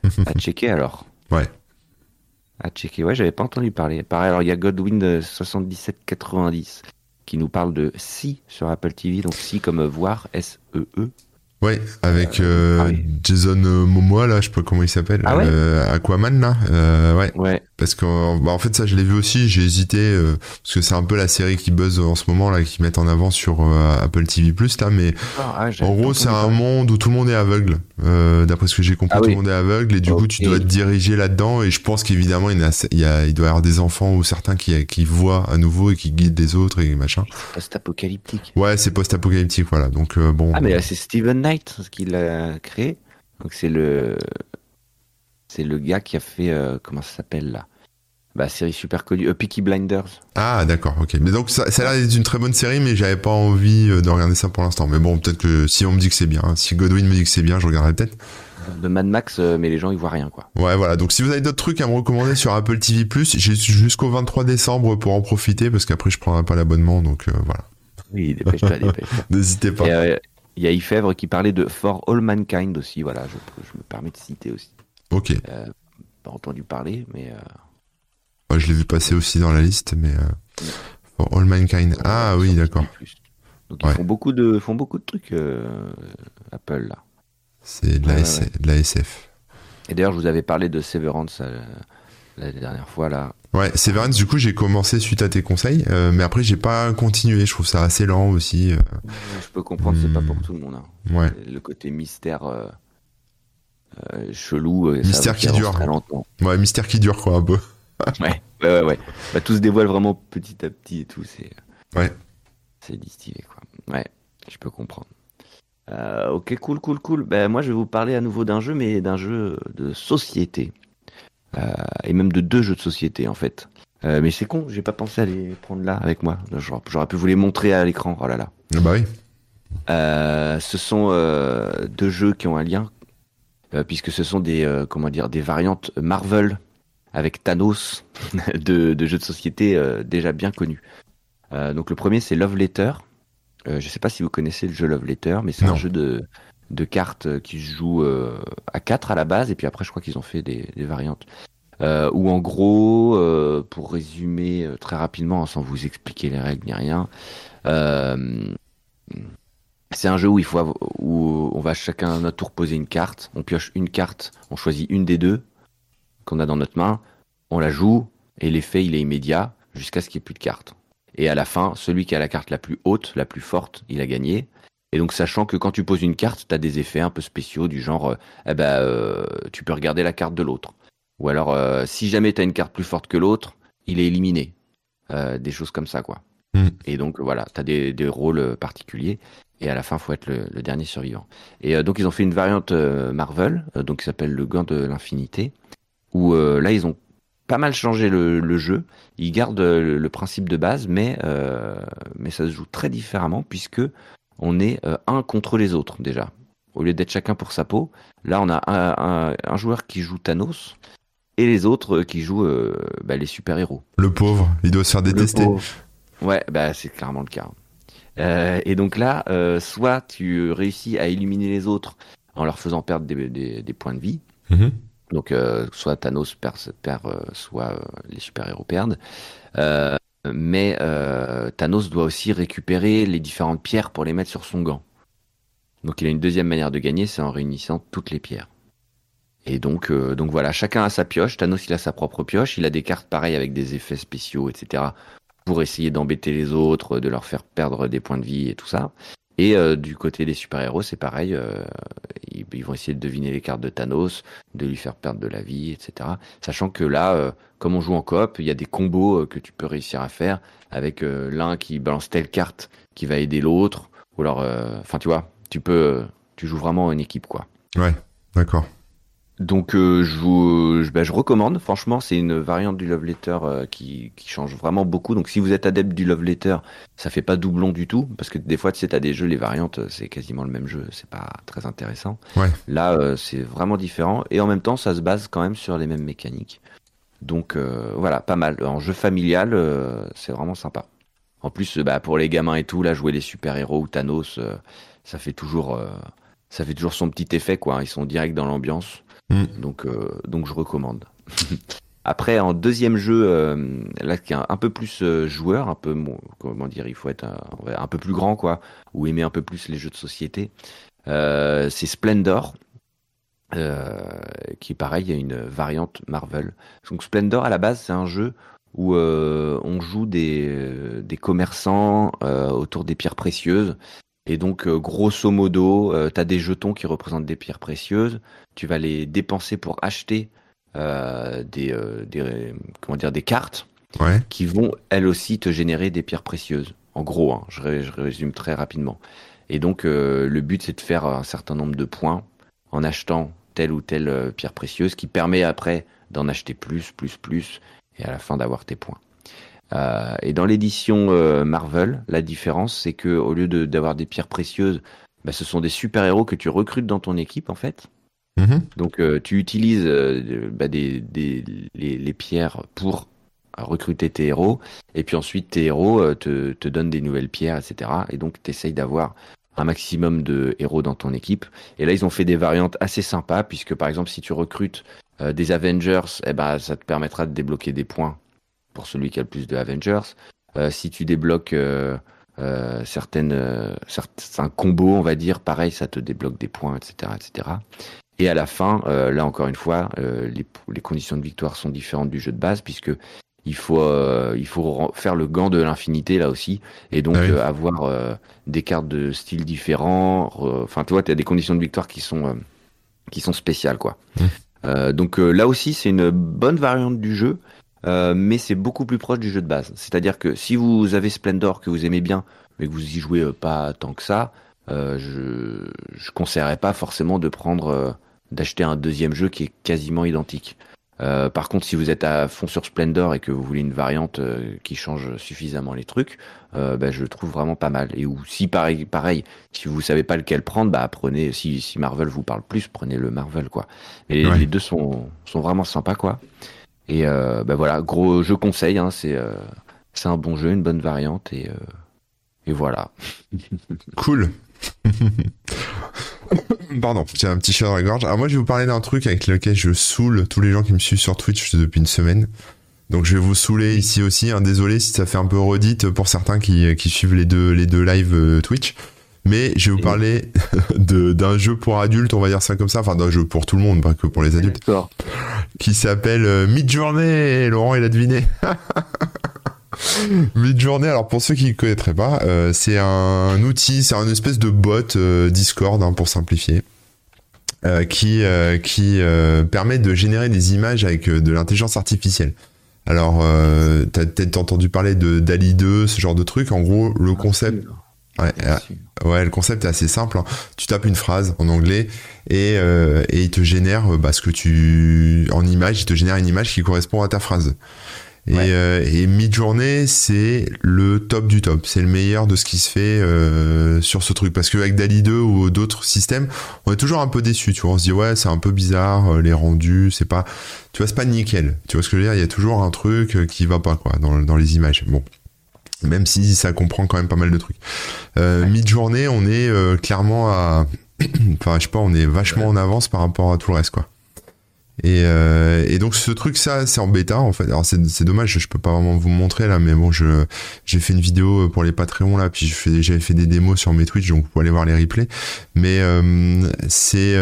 à checker alors. Ouais. À checker. Ouais, j'avais pas entendu parler. Pareil, alors il y a Godwin de 7790 qui nous parle de Si sur Apple TV, donc Si comme voir, S-E-E. Ouais, avec euh, ah oui. Jason euh, Momoa là, je sais pas comment il s'appelle, Ah ouais euh, Aquaman là, euh, ouais. Ouais, Parce que bah, en fait ça je l'ai vu aussi, j'ai hésité euh, parce que c'est un peu la série qui buzz en ce moment là, qui mettent en avant sur euh, Apple TV Plus là, mais Ah, en gros c'est un monde où tout le monde est aveugle. Euh, D'après ce que j'ai compris, Ah tout oui. le monde est aveugle et du coup tu dois te diriger là-dedans et je pense qu'évidemment il, y a- il, y a- il doit y avoir des enfants ou certains qui, qui voient à nouveau et qui guident les autres et machin. Post-apocalyptique. Ouais c'est post-apocalyptique voilà, donc euh, bon. Ah, mais là, c'est Steven Knight qui l'a créé. Donc, c'est le. C'est le gars qui a fait. euh, comment ça s'appelle là? Bah, série super connue. Euh, Peaky Blinders. Ah, d'accord, ok. Mais donc, ça, ça a l'air d'être une très bonne série, mais j'avais pas envie euh, de regarder ça pour l'instant. Mais bon, peut-être que si on me dit que c'est bien, hein, si Godwin me dit que c'est bien, je regarderai peut-être. De Mad Max, euh, mais les gens, ils voient rien, quoi. Ouais, voilà. Donc, si vous avez d'autres trucs à me recommander sur Apple TV+, j'ai jusqu'au 23 décembre pour en profiter, parce qu'après, je prendrai pas l'abonnement, donc euh, voilà. Oui, dépêche-toi, dépêche-toi. N'hésitez pas. Euh, Il y a Ifèvre qui parlait de For All Mankind aussi, voilà, je, je me permets de citer aussi. Ok. Pas entendu parler, mais euh, Ouais, je l'ai vu passer aussi dans la liste, mais euh, for All Mankind. Ah oui, d'accord. Donc ils Ouais. font beaucoup de font beaucoup de trucs euh, Apple là. C'est de, la Ouais, S- ouais. de la SF. Et d'ailleurs, je vous avais parlé de Severance euh, la dernière fois là. Ouais, Severance, du coup, j'ai commencé suite à tes conseils, euh, mais après, j'ai pas continué. Je trouve ça assez lent aussi. euh, Je peux comprendre, c'est pas Hmm. pour tout le monde. hein. ouais. Le côté mystère euh, euh, chelou. euh, ça Mystère qui dure. Très longtemps. Ouais, mystère qui dure, quoi, un peu. Ouais, ouais, ouais. ouais. Bah, tout se dévoile vraiment petit à petit et tout. C'est Ouais. c'est distillé quoi. Ouais, je peux comprendre. Euh, ok, cool, cool, cool. Ben, moi, je vais vous parler à nouveau d'un jeu, mais d'un jeu de société. Euh, et même de deux jeux de société, en fait. Euh, mais c'est con, j'ai pas pensé à les prendre là avec moi. J'aurais pu vous les montrer à l'écran. Oh là là. Ah bah oui. Euh, ce sont euh, deux jeux qui ont un lien, euh, puisque ce sont des, euh, comment dire, des variantes Marvel avec Thanos de, de jeux de société euh, déjà bien connus. Euh, donc le premier c'est Love Letter. Euh, je sais pas si vous connaissez le jeu Love Letter, mais c'est un jeu de, de cartes euh, qui se joue euh, à 4 à la base, et puis après je crois qu'ils ont fait des, des variantes. Euh, où en gros, euh, pour résumer euh, très rapidement, sans vous expliquer les règles ni rien, euh, c'est un jeu où il faut où on va chacun à notre tour poser une carte. On pioche une carte, on choisit une des deux qu'on a dans notre main, on la joue et l'effet il est immédiat jusqu'à ce qu'il n'y ait plus de cartes. Et à la fin, celui qui a la carte la plus haute, la plus forte, il a gagné. Et donc sachant que quand tu poses une carte, tu as des effets un peu spéciaux du genre, euh, eh ben, euh, tu peux regarder la carte de l'autre. Ou alors, euh, si jamais tu as une carte plus forte que l'autre, il est éliminé. Euh, des choses comme ça, quoi. Mm. Et donc voilà, tu as des, des rôles particuliers. Et à la fin, faut être le, le dernier survivant. Et euh, donc ils ont fait une variante euh, Marvel, euh, donc qui s'appelle le Gant de l'infinité, où euh, là ils ont pas mal changé le, le jeu. Ils gardent le, le principe de base, mais euh, mais ça se joue très différemment puisque on est euh, un contre les autres déjà. Au lieu d'être chacun pour sa peau, là on a un, un- un joueur qui joue Thanos et les autres qui jouent euh, bah, les super héros. Le pauvre, il doit se faire détester. Ouais, bah c'est clairement le cas. Euh, et donc là, euh, soit tu réussis à éliminer les autres en leur faisant perdre des, des- des points de vie. Mhm. Donc euh, soit Thanos perd, perd euh, soit euh, les super-héros perdent. Euh, mais euh, Thanos doit aussi récupérer les différentes pierres pour les mettre sur son gant. Donc il a une deuxième manière de gagner, c'est en réunissant toutes les pierres. Et donc, euh, donc voilà, chacun a sa pioche. Thanos, il a sa propre pioche. Il a des cartes pareilles avec des effets spéciaux, etc. pour essayer d'embêter les autres, de leur faire perdre des points de vie et tout ça. Et euh, du côté des super-héros, c'est pareil. euh, ils, vont essayer de deviner les cartes de Thanos, de lui faire perdre de la vie, etc. Sachant que là, euh, comme on joue en coop, il y a des combos euh, que tu peux réussir à faire avec euh, l'un qui balance telle carte qui va aider l'autre. Ou alors, euh, enfin, tu vois, tu peux, tu joues vraiment en équipe, quoi. Ouais, d'accord. Donc euh, je, vous, je, bah, je recommande, franchement, c'est une variante du Love Letter euh, qui, qui change vraiment beaucoup. Donc si vous êtes adepte du Love Letter, ça fait pas doublon du tout, parce que des fois, tu sais, t'as des jeux, les variantes, euh, c'est quasiment le même jeu, c'est pas très intéressant. Ouais. Là, euh, c'est vraiment différent, et en même temps, ça se base quand même sur les mêmes mécaniques. Donc euh, voilà, pas mal. En jeu familial, euh, c'est vraiment sympa. En plus, euh, bah, pour les gamins et tout, là, jouer les super-héros ou Thanos, euh, ça fait toujours... euh, ça fait toujours son petit effet, quoi. Ils sont direct dans l'ambiance. Mm. Donc, euh, donc je recommande. Après, en deuxième jeu, euh, là qui est un, peu plus euh, joueur, un peu bon, comment dire, il faut être un, un peu plus grand, quoi, ou aimer un peu plus les jeux de société. Euh, c'est Splendor, euh, qui pareil, il y a une variante Marvel. Donc Splendor à la base, c'est un jeu où euh, on joue des, des commerçants autour des pierres précieuses. Et donc, euh, grosso modo, tu as des jetons qui représentent des pierres précieuses. Tu vas les dépenser pour acheter euh, des, euh, des, comment dire, des cartes Ouais, qui vont elles aussi te générer des pierres précieuses. En gros, hein, je, ré- je résume très rapidement. Et donc euh, le but c'est de faire un certain nombre de points en achetant telle ou telle euh, pierre précieuse qui permet après d'en acheter plus, plus, plus et à la fin d'avoir tes points. Euh, et dans l'édition euh, Marvel, la différence, c'est que au lieu d'avoir des pierres précieuses, bah, ce sont des super-héros que tu recrutes dans ton équipe, en fait. Mhm. Donc, euh, tu utilises bah, des, des, les, les, pierres pour recruter tes héros, et puis ensuite, tes héros te, te donnent des nouvelles pierres, etc. Et donc, tu essayes d'avoir un maximum de héros dans ton équipe. Et là, ils ont fait des variantes assez sympas, puisque par exemple, si tu recrutes des Avengers, eh ben, ça te permettra de débloquer des points pour celui qui a le plus de Avengers. Euh, si tu débloques euh, euh, certaines, certains combos, on va dire, pareil, ça te débloque des points, etc., etc. Et à la fin, là encore une fois, les, les, conditions de victoire sont différentes du jeu de base puisque il faut il faut faire le gant de l'infinité là aussi et donc ah avoir des cartes de style différents. Enfin, tu vois, tu as des conditions de victoire qui sont qui sont spéciales quoi. Mmh. donc là aussi, c'est une bonne variante du jeu euh, mais c'est beaucoup plus proche du jeu de base. C'est-à-dire que si vous avez Splendor que vous aimez bien, mais que vous y jouez euh, pas tant que ça, euh, je je conseillerais pas forcément de prendre euh, d'acheter un deuxième jeu qui est quasiment identique. Euh, par contre, si vous êtes à fond sur Splendor et que vous voulez une variante qui change suffisamment les trucs, bah, je le trouve vraiment pas mal. Et ou si pareil, pareil, si vous savez pas lequel prendre, bah prenez. Si, si Marvel vous parle plus, prenez le Marvel quoi. Mais les deux sont sont vraiment sympas quoi. Et euh, bah voilà, gros, je conseille. Hein, c'est euh, c'est un bon jeu, une bonne variante et euh, et voilà. cool. Pardon, j'ai un petit chat dans la gorge. Alors moi, je vais vous parler d'un truc avec lequel je saoule tous les gens qui me suivent sur Twitch depuis une semaine. Donc je vais vous saouler ici aussi. Hein. Désolé si ça fait un peu redite pour certains qui, qui suivent les deux les deux lives Twitch. Mais je vais vous parler d'un jeu pour adultes, on va dire ça comme ça, enfin d'un jeu pour tout le monde, pas que pour les adultes, qui s'appelle euh, Midjourney. Laurent, il a deviné. Midjourney, alors pour ceux qui ne connaîtraient pas, euh, c'est un outil, c'est un espèce de bot euh, Discord hein, pour simplifier. qui qui permet de générer des images avec de l'intelligence artificielle. Alors, tu as peut-être entendu parler de DALI 2, ce genre de truc. En gros, le concept, Ouais, ouais, le concept est assez simple. Hein. Tu tapes une phrase en anglais et, euh, et il te génère euh, bah, ce que tu en image, il te génère une image qui correspond à ta phrase. Et, euh, et Midjourney, c'est le top du top. C'est le meilleur de ce qui se fait euh, sur ce truc. Parce qu'avec DALI 2 ou d'autres systèmes, on est toujours un peu déçu. Tu vois, on se dit ouais, c'est un peu bizarre, euh, les rendus, c'est pas, tu vois, c'est pas nickel. Tu vois ce que je veux dire? Il y a toujours un truc euh, qui va pas quoi dans, dans les images. Bon, même si ça comprend quand même pas mal de trucs. Euh, Mid-journée, on est euh, clairement à... enfin, je sais pas, on est vachement en avance par rapport à tout le reste, quoi. Et, euh, et donc ce truc ça c'est en bêta en fait alors c'est dommage je peux pas vraiment vous montrer là mais bon je j'ai fait une vidéo pour les Patreons là puis j'avais fait des démos sur mes Twitch donc vous pouvez aller voir les replays mais euh, c'est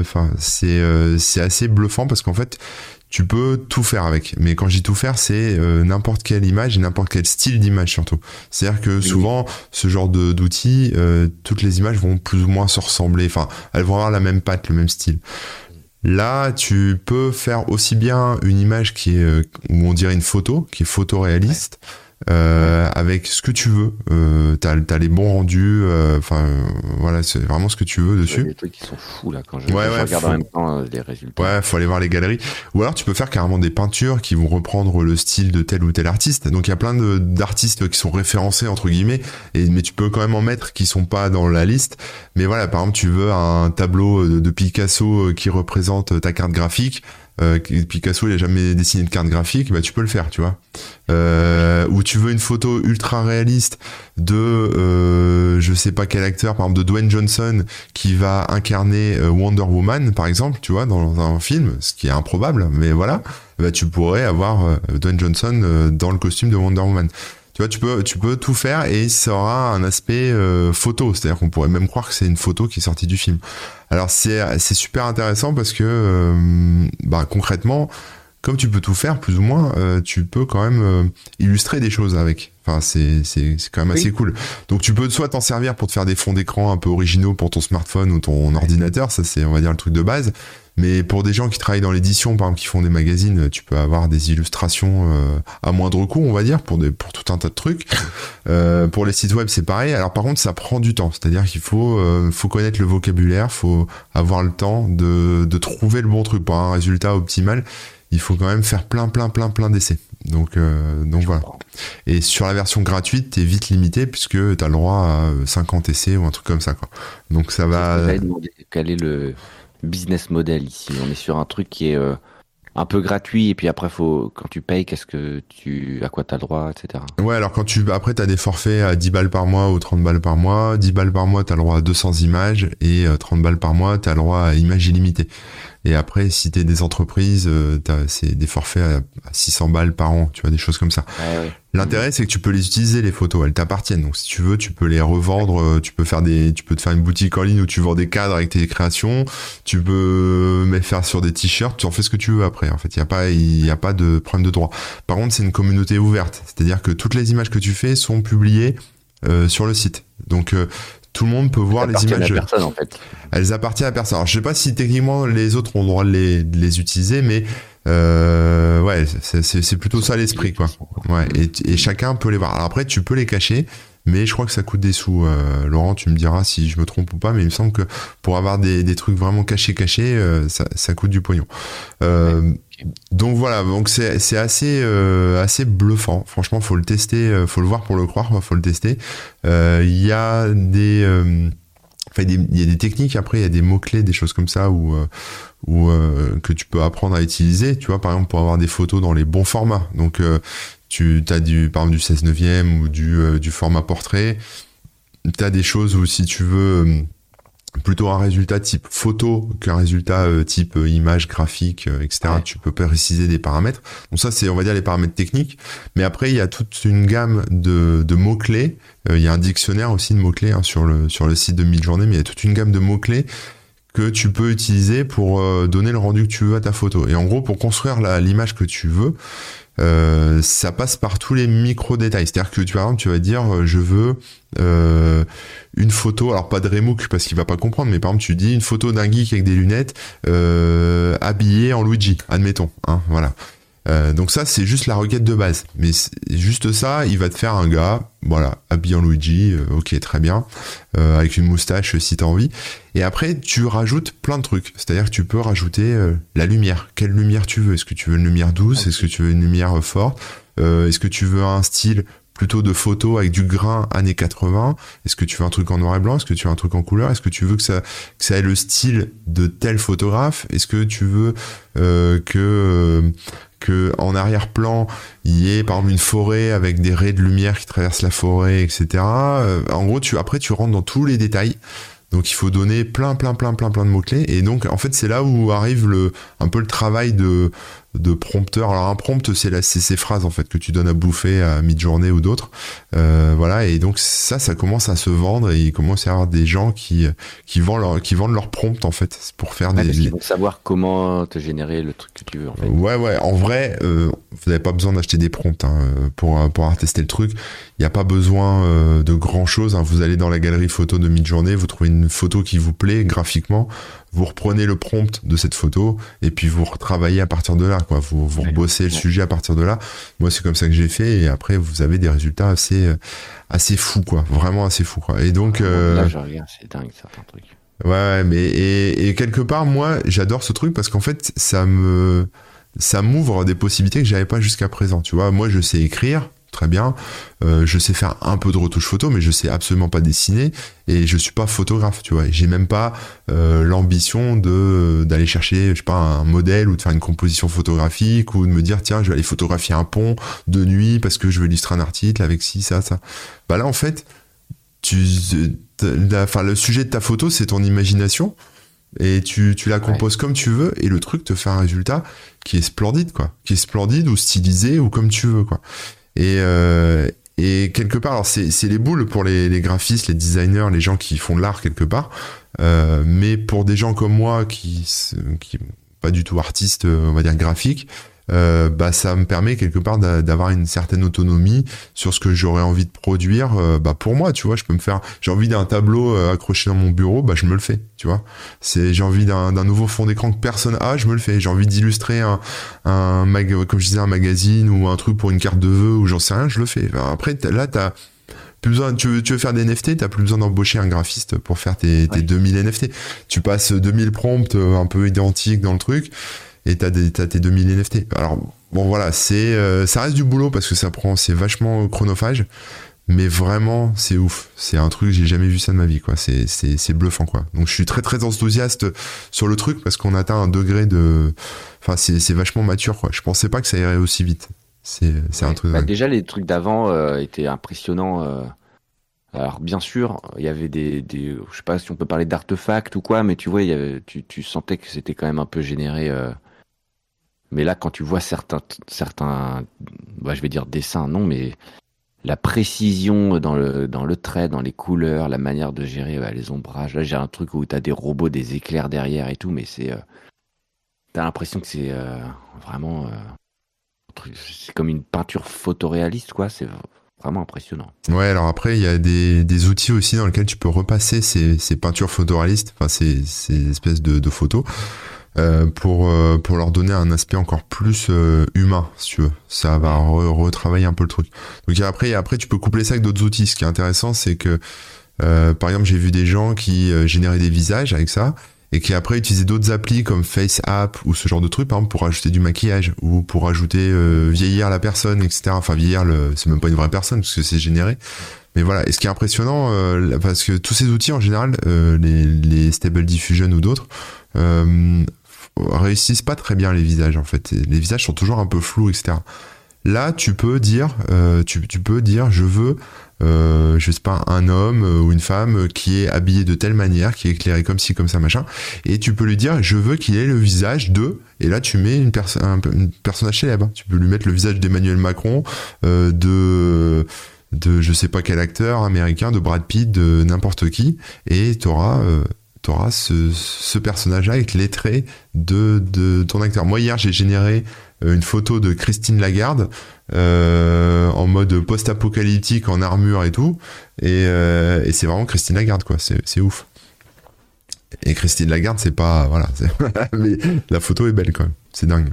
enfin c'est c'est assez bluffant parce qu'en fait tu peux tout faire avec. Mais quand je dis tout faire, c'est euh, n'importe quelle image et n'importe quel style d'image surtout. C'est-à-dire que souvent, ce genre d'outils, euh, toutes les images vont plus ou moins se ressembler. Enfin, elles vont avoir la même patte, le même style. Là, tu peux faire aussi bien une image qui est, euh, où on dirait une photo, qui est photoréaliste, euh, avec ce que tu veux. Euh, t'as as les bons rendus. Euh, enfin, euh, voilà, c'est vraiment ce que tu veux dessus. des trucs qui sont fous là quand je, ouais, ouais, regarde en même temps les résultats. Ouais, faut aller voir les galeries. Ou alors tu peux faire carrément des peintures qui vont reprendre le style de tel ou tel artiste. Donc il y a plein d'artistes qui sont référencés entre guillemets, et mais tu peux quand même en mettre qui sont pas dans la liste. Mais voilà, par exemple, tu veux un tableau de, de Picasso qui représente ta carte graphique euh, Picasso il a jamais dessiné de carte graphique, bah tu peux le faire, tu vois. Euh, ou tu veux une photo ultra réaliste de euh, je sais pas quel acteur, par exemple de Dwayne Johnson qui va incarner euh, Wonder Woman, par exemple, tu vois, dans un film, ce qui est improbable, mais voilà, bah tu pourrais avoir euh, Dwayne Johnson dans le costume de Wonder Woman. Tu vois, tu peux, tu peux tout faire et ça aura un aspect euh, photo. C'est-à-dire qu'on pourrait même croire que c'est une photo qui est sortie du film. Alors c'est, c'est super intéressant parce que, euh, bah, concrètement, comme tu peux tout faire, plus ou moins, euh, tu peux quand même illustrer des choses avec. Enfin, c'est, c'est, c'est quand même assez cool. Donc tu peux soit t'en servir pour te faire des fonds d'écran un peu originaux pour ton smartphone ou ton ordinateur, ça c'est on va dire le truc de base. Mais pour des gens qui travaillent dans l'édition, par exemple, qui font des magazines, tu peux avoir des illustrations euh, à moindre coût, on va dire, pour, des, pour tout un tas de trucs. Euh, pour les sites web, c'est pareil. Alors par contre, ça prend du temps. C'est-à-dire qu'il faut, euh, faut connaître le vocabulaire, faut avoir le temps de, de trouver le bon truc pour un résultat optimal. il faut quand même faire plein, plein, plein, plein d'essais. Donc, euh, donc voilà. Et sur la version gratuite, tu es vite limité puisque tu as le droit à 50 essais ou un truc comme ça. Quoi. Donc ça va. quel est le business model ici On est sur un truc qui est euh, un peu gratuit et puis après faut quand tu payes qu'est-ce que tu à quoi tu as le droit etc. Ouais, alors quand tu après tu des forfaits à 10 balles par mois ou 30 balles par mois, 10 balles par mois tu as le droit à 200 images et 30 euh, balles par mois tu le droit à images illimitées. Et après, si t'es des entreprises, euh, c'est des forfaits à, 600 balles par an, tu vois, des choses comme ça. L'intérêt, c'est que tu peux les utiliser, les photos, elles t'appartiennent. Donc, si tu veux, tu peux les revendre, euh, tu peux faire des, tu peux te faire une boutique en ligne où tu vends des cadres avec tes créations, tu peux les faire sur des t-shirts, tu en fais ce que tu veux après. En fait, il y a pas, il y a pas de problème de droit. Par contre, c'est une communauté ouverte. C'est-à-dire que toutes les images que tu fais sont publiées euh, sur le site. Donc, tout le monde peut voir les images. À personne, en fait. Elles appartiennent à personne. Alors, je sais pas si techniquement les autres ont le droit de les, de les utiliser, mais euh, ouais, c'est plutôt ça l'esprit, quoi. Ouais, et, et, chacun peut les voir. Alors après, tu peux les cacher, mais je crois que ça coûte des sous. Euh, Laurent, tu me diras si je me trompe ou pas, mais il me semble que pour avoir des, des trucs vraiment cachés, cachés, euh, ça, ça, coûte du pognon. Euh, donc voilà, donc c'est euh, assez bluffant. Franchement, faut le tester, euh, faut le voir pour le croire, faut le tester. Euh, il y a des techniques après, il y a des mots-clés, des choses comme ça où, où que tu peux apprendre à utiliser, tu vois, par exemple pour avoir des photos dans les bons formats. Donc tu as du par exemple du 16 neuvième ou du, du format portrait. Tu as des choses où si tu veux plutôt un résultat type photo qu'un résultat euh, type euh, image graphique euh, etc tu peux préciser des paramètres. Donc ça c'est on va dire les paramètres techniques. Mais après il y a toute une gamme de, de mots clés il y a un dictionnaire aussi de mots clés hein, sur le sur le site de Midjourney mais il y a toute une gamme de mots clés que tu peux utiliser pour donner le rendu que tu veux à ta photo. Et en gros pour construire l'image que tu veux euh, ça passe par tous les micro détails. C'est-à-dire que tu par exemple, tu vas dire, euh, je veux euh, une photo, alors pas de Remook parce qu'il va pas comprendre, mais par exemple, tu dis une photo d'un geek avec des lunettes habillé en Luigi, admettons. Hein, voilà. Euh, donc ça, c'est juste la requête de base. Mais juste ça, il va te faire un gars, voilà, habillé en Luigi, euh, ok, très bien, euh, avec une moustache si t'as envie. Et après, tu rajoutes plein de trucs. C'est-à-dire que tu peux rajouter la lumière. Quelle lumière tu veux? Est-ce que tu veux une lumière douce? Est-ce que tu veux une lumière forte? Est-ce que tu veux un style plutôt de photos avec du grain années 80 Est-ce que tu veux un truc en noir et blanc? Est-ce que tu veux un truc en couleur? Est-ce que tu veux que ça, que ça ait le style de tel photographe? Est-ce que tu veux que que en arrière-plan il y ait par exemple une forêt avec des raies de lumière qui traversent la forêt, etc. Euh, en gros, tu après tu rentres dans tous les détails. Donc il faut donner plein, plein, plein, plein, plein de mots clés. Et donc en fait c'est là où arrive le un peu le travail de de prompteur. Alors un prompt, c'est ces phrases en fait que tu donnes à bouffer à mi-journée ou d'autres. Euh, voilà, et donc ça, ça commence à se vendre et il commence à y avoir des gens qui qui vendent leur, qui vendent leur prompt en fait pour faire des. Parce vont savoir comment te générer le truc que tu veux. En fait. Ouais, ouais. En vrai, euh, vous n'avez pas besoin d'acheter des prompts hein, pour pour tester le truc. Il n'y a pas besoin euh, de grand chose. Hein. Vous allez dans la galerie photo de mi-journée, vous trouvez une photo qui vous plaît graphiquement vous reprenez le prompt de cette photo et puis vous retravaillez à partir de là, quoi. Vous, vous rebossez le sujet à partir de là. Moi, c'est comme ça que j'ai fait et après, vous avez des résultats assez, euh, assez fous, quoi. Vraiment assez fous, quoi. Et donc, euh... là, je regarde, c'est dingue, certains trucs. Ouais, mais et, et quelque part, moi, j'adore ce truc parce qu'en fait, ça me, ça m'ouvre des possibilités que j'avais pas jusqu'à présent. Tu vois, moi, je sais écrire, très bien. Euh, je sais faire un peu de retouche photo, mais je sais absolument pas dessiner et je suis pas photographe, tu vois. J'ai même pas euh, l'ambition de d'aller chercher, je sais pas, un modèle ou de faire une composition photographique ou de me dire tiens, je vais aller photographier un pont de nuit parce que je veux illustrer un article avec ci, ça, ça. Bah là, en fait, tu, enfin, le sujet de ta photo, c'est ton imagination et tu, tu la composes comme tu veux et le truc te fait un résultat qui est splendide quoi qui est splendide ou stylisé ou comme tu veux quoi et, euh, et quelque part, c'est, les boules pour les, graphistes, les designers, les gens qui font de l'art quelque part. Euh, mais pour des gens comme moi qui, qui pas du tout artistes, on va dire graphiques, euh, bah ça me permet quelque part d'avoir une certaine autonomie sur ce que j'aurais envie de produire euh, bah pour moi tu vois. Je peux me faire j'ai envie d'un tableau euh, accroché dans mon bureau bah je me le fais tu vois. C'est j'ai envie d'un nouveau fond d'écran que personne a je me le fais. J'ai envie d'illustrer un un mag comme je disais un magazine ou un truc pour une carte de vœux ou j'en sais rien je le fais. Après là t'as plus besoin, tu veux, tu veux faire des NFT, t'as plus besoin d'embaucher un graphiste pour faire tes, tes 2000 NFT. Tu passes 2000 prompts un peu identiques dans le truc et t'as tes 2000 NFT. Alors bon voilà, c'est euh, ça reste du boulot parce que ça prend c'est vachement chronophage, mais vraiment c'est ouf. C'est un truc j'ai jamais vu ça de ma vie quoi. C'est c'est c'est bluffant quoi. Donc je suis très très enthousiaste sur le truc parce qu'on atteint un degré de enfin c'est c'est vachement mature quoi. Je pensais pas que ça irait aussi vite. C'est c'est un truc. Bah, déjà les trucs d'avant euh, étaient impressionnants. euh. Alors bien sûr, il y avait des, des je sais pas si on peut parler d'artefacts ou quoi, mais tu vois, il y avait, tu, tu sentais que c'était quand même un peu généré. euh. Mais là, quand tu vois certains, certains, bah, je vais dire dessins, non, mais la précision dans le, dans le trait, dans les couleurs, la manière de gérer bah, les ombrages. Là, j'ai un truc où tu as des robots, des éclairs derrière et tout, mais c'est, euh, t'as l'impression que c'est euh, vraiment, euh, c'est comme une peinture photoréaliste, quoi. C'est vraiment impressionnant. Ouais, alors après, il y a des, des outils aussi dans lesquels tu peux repasser ces, ces peintures photoréalistes, enfin ces, ces espèces de, de photos, euh, pour, euh, pour leur donner un aspect encore plus euh, humain, si tu veux. Ça va re- retravailler un peu le truc. Donc après, après, tu peux coupler ça avec d'autres outils. Ce qui est intéressant, c'est que, par exemple, j'ai vu des gens qui généraient des visages avec ça, et qui après utilisaient d'autres applis comme Face App ou ce genre de truc, par exemple, pour ajouter du maquillage, ou pour ajouter vieillir la personne, etc. Enfin, vieillir, le... c'est même pas une vraie personne, parce que c'est généré. Mais voilà, et ce qui est impressionnant, euh, parce que tous ces outils en général, euh, les, les Stable Diffusion ou d'autres, euh, réussissent pas très bien les visages en fait. Les visages sont toujours un peu flous, etc. Là, tu peux dire, euh, tu, peux dire, je veux, euh, je sais pas, un homme euh, ou une femme qui est habillé de telle manière, qui est éclairé comme ci, comme ça, machin, et tu peux lui dire, je veux qu'il ait le visage de, et là tu mets une, personne un, une personnage célèbre. Tu peux lui mettre le visage d'Emmanuel Macron, de de je sais pas quel acteur américain, de Brad Pitt, de n'importe qui, et t'auras euh, t'auras ce, ce personnage-là avec les traits de, de ton acteur. Moi hier j'ai généré euh, une photo de Christine Lagarde euh, en mode post-apocalyptique en armure et tout, et, euh, et c'est vraiment Christine Lagarde quoi. C'est ouf. Et Christine Lagarde c'est pas voilà, mais la photo est belle quand même. C'est dingue.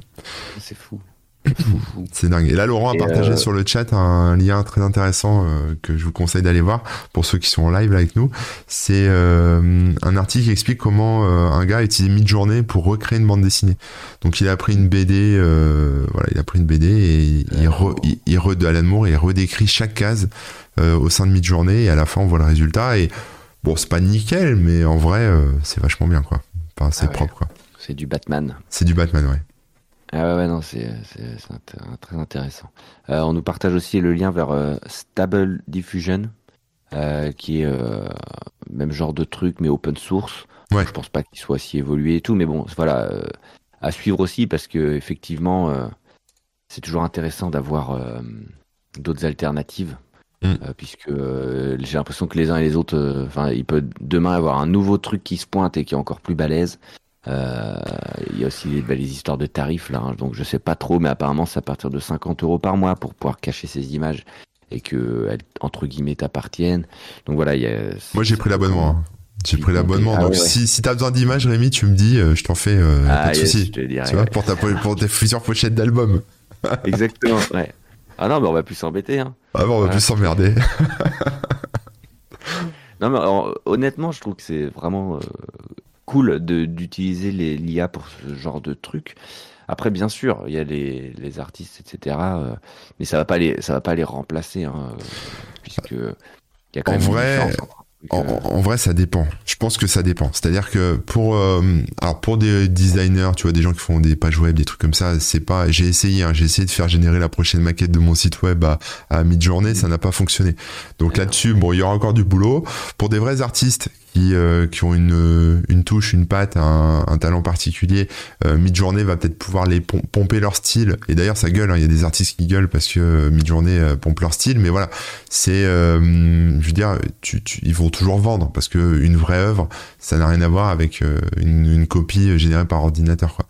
C'est fou. C'est dingue. Et là, Laurent a Et, partagé euh, sur le chat un lien très intéressant euh, que je vous conseille d'aller voir pour ceux qui sont en live là avec nous. C'est euh, un article qui explique comment un gars a utilisé Midjourney pour recréer une bande dessinée. Donc il a pris une BD, voilà, il a pris une BD et il, re, il, il re- Alan Moore et il redécrit chaque case au sein de Midjourney et à la fin on voit le résultat. Et bon, c'est pas nickel, mais en vrai, c'est vachement bien quoi. Enfin, c'est Ah ouais. propre quoi. C'est du Batman. C'est du Batman, ouais. Ah ouais, ouais, non, c'est très intéressant. Euh, on nous partage aussi le lien vers euh, Stable Diffusion, euh, qui est euh, même genre de truc, mais open source. Ouais. Je pense pas qu'il soit si évolué et tout, mais bon, voilà, euh, à suivre aussi parce que effectivement, euh, c'est toujours intéressant d'avoir euh, d'autres alternatives. Mm. euh, puisque euh, j'ai l'impression que les uns et les autres, enfin, il peut demain avoir un nouveau truc qui se pointe et qui est encore plus balèze. Euh, il y a aussi les, bah, les histoires de tarifs là, hein, donc je sais pas trop, mais apparemment c'est à partir de 50 euros par mois pour pouvoir cacher ces images et que elles entre guillemets t'appartiennent. Donc voilà, il y a. Moi j'ai pris l'abonnement. hein. J'ai pris l'abonnement. ah donc ouais, si, si t'as besoin d'images, Rémi, tu me dis, euh, je t'en fais euh, Ah, pas de yes, soucis. te Tu vois, ouais. pour, ta, pour tes futures pochettes d'albums. Exactement. Ouais. Ah non, mais on va plus s'embêter. Hein. Ah bon, on va plus s'emmerder. Non, mais alors, honnêtement, je trouve que c'est vraiment euh, cool d'utiliser l'IA pour ce genre de truc. Après, bien sûr, il y a les, les artistes, etc. euh, mais ça va pas les ça va pas les remplacer, hein, euh, puisque il y a quand En même vrai, En, euh, en- vrai, ça dépend. Je pense que ça dépend. C'est-à-dire que pour, euh, alors pour des designers, tu vois, des gens qui font des pages web, des trucs comme ça, c'est pas. J'ai essayé, hein, j'ai essayé de faire générer la prochaine maquette de mon site web à, à mi-journée, ça n'a pas fonctionné. Donc là-dessus, bon, il y aura encore du boulot. Pour des vrais artistes qui, euh, qui ont une, une touche, une patte, un, un talent particulier, euh, Midjourney va peut-être pouvoir les pom- pomper leur style. Et d'ailleurs, ça gueule. hein. Il y a des artistes qui gueulent parce que euh, Midjourney euh, pompe leur style. Mais voilà, c'est, euh, je veux dire, tu, tu- ils vont toujours vendre parce que une vraie œuvre, ça n'a rien à voir avec euh, une, une copie générée par ordinateur. Quoi.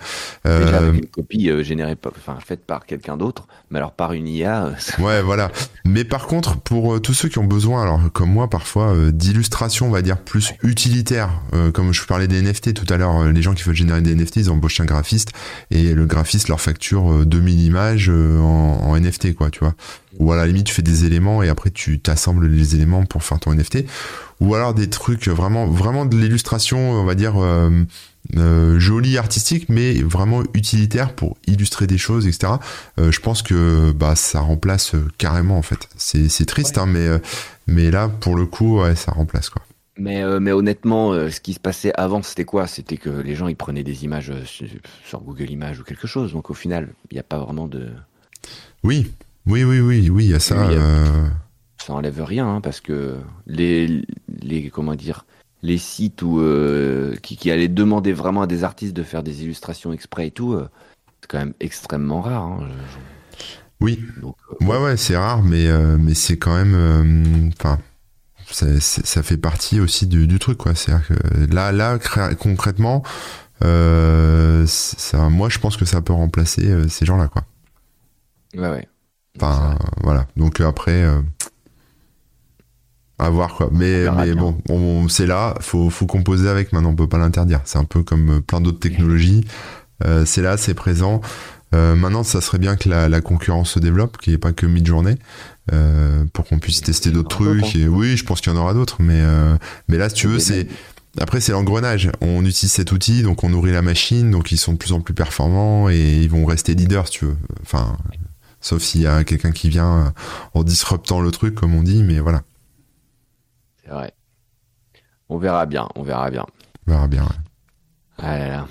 déjà Euh, avec une copie euh, générée, enfin faite par quelqu'un d'autre, mais alors par une IA, euh, ça- Ouais, voilà. Mais par contre, pour euh, tous ceux qui ont besoin, alors comme moi parfois, euh, d'illustrations, on va dire plus utilitaires, euh, comme je vous parlais des NFT tout à l'heure, euh, les gens qui veulent générer des NFT, ils embauchent un graphiste et le graphiste leur facture euh, 2000 images euh, en, en NFT, quoi, tu vois. Ou à la limite, tu fais des éléments et après tu t'assembles les éléments pour faire ton NFT. Ou alors des trucs vraiment, vraiment de l'illustration, on va dire. euh, euh, joli, artistique, mais vraiment utilitaire pour illustrer des choses, etc. Euh, je pense que bah, ça remplace carrément, en fait. C'est triste, hein, mais, mais là, pour le coup, ouais, ça remplace, quoi. Mais, mais honnêtement, ce qui se passait avant, c'était quoi? C'était que les gens, ils prenaient des images sur, Google Images ou quelque chose. Donc au final, il n'y a pas vraiment de... Oui, oui, oui, oui, oui, il y a ça. Ça enlève rien, hein, parce que les, les, comment dire, les sites où, euh, qui, allaient demander vraiment à des artistes de faire des illustrations exprès et tout, euh, c'est quand même extrêmement rare. Hein, oui. Euh, ouais, ouais, c'est rare, mais, mais c'est quand même. Enfin. Ça, fait partie aussi du, truc, quoi. cest que là, là concrètement, ça, moi, je pense que ça peut remplacer ces gens-là, quoi. Ouais, ouais. Enfin, voilà. Donc après, à voir quoi. Mais, mais bon, c'est là, faut, faut composer avec. Maintenant, on peut pas l'interdire. C'est un peu comme euh, plein d'autres technologies. Euh, c'est là, c'est présent. Euh, maintenant, ça serait bien que la, la concurrence se développe, qu'il n'y ait pas que mid-journée, euh, pour qu'on puisse tester d'autres trucs. Hein. Et oui, je pense qu'il y en aura d'autres, mais euh, mais là, si tu veux, c'est après c'est l'engrenage. On utilise cet outil, donc on nourrit la machine, donc ils sont de plus en plus performants et ils vont rester leaders, si tu veux. Enfin, sauf s'il y a quelqu'un qui vient en disruptant le truc, comme on dit, mais voilà. C'est vrai. On verra bien, on verra bien. On verra bien, ouais. Ah là là.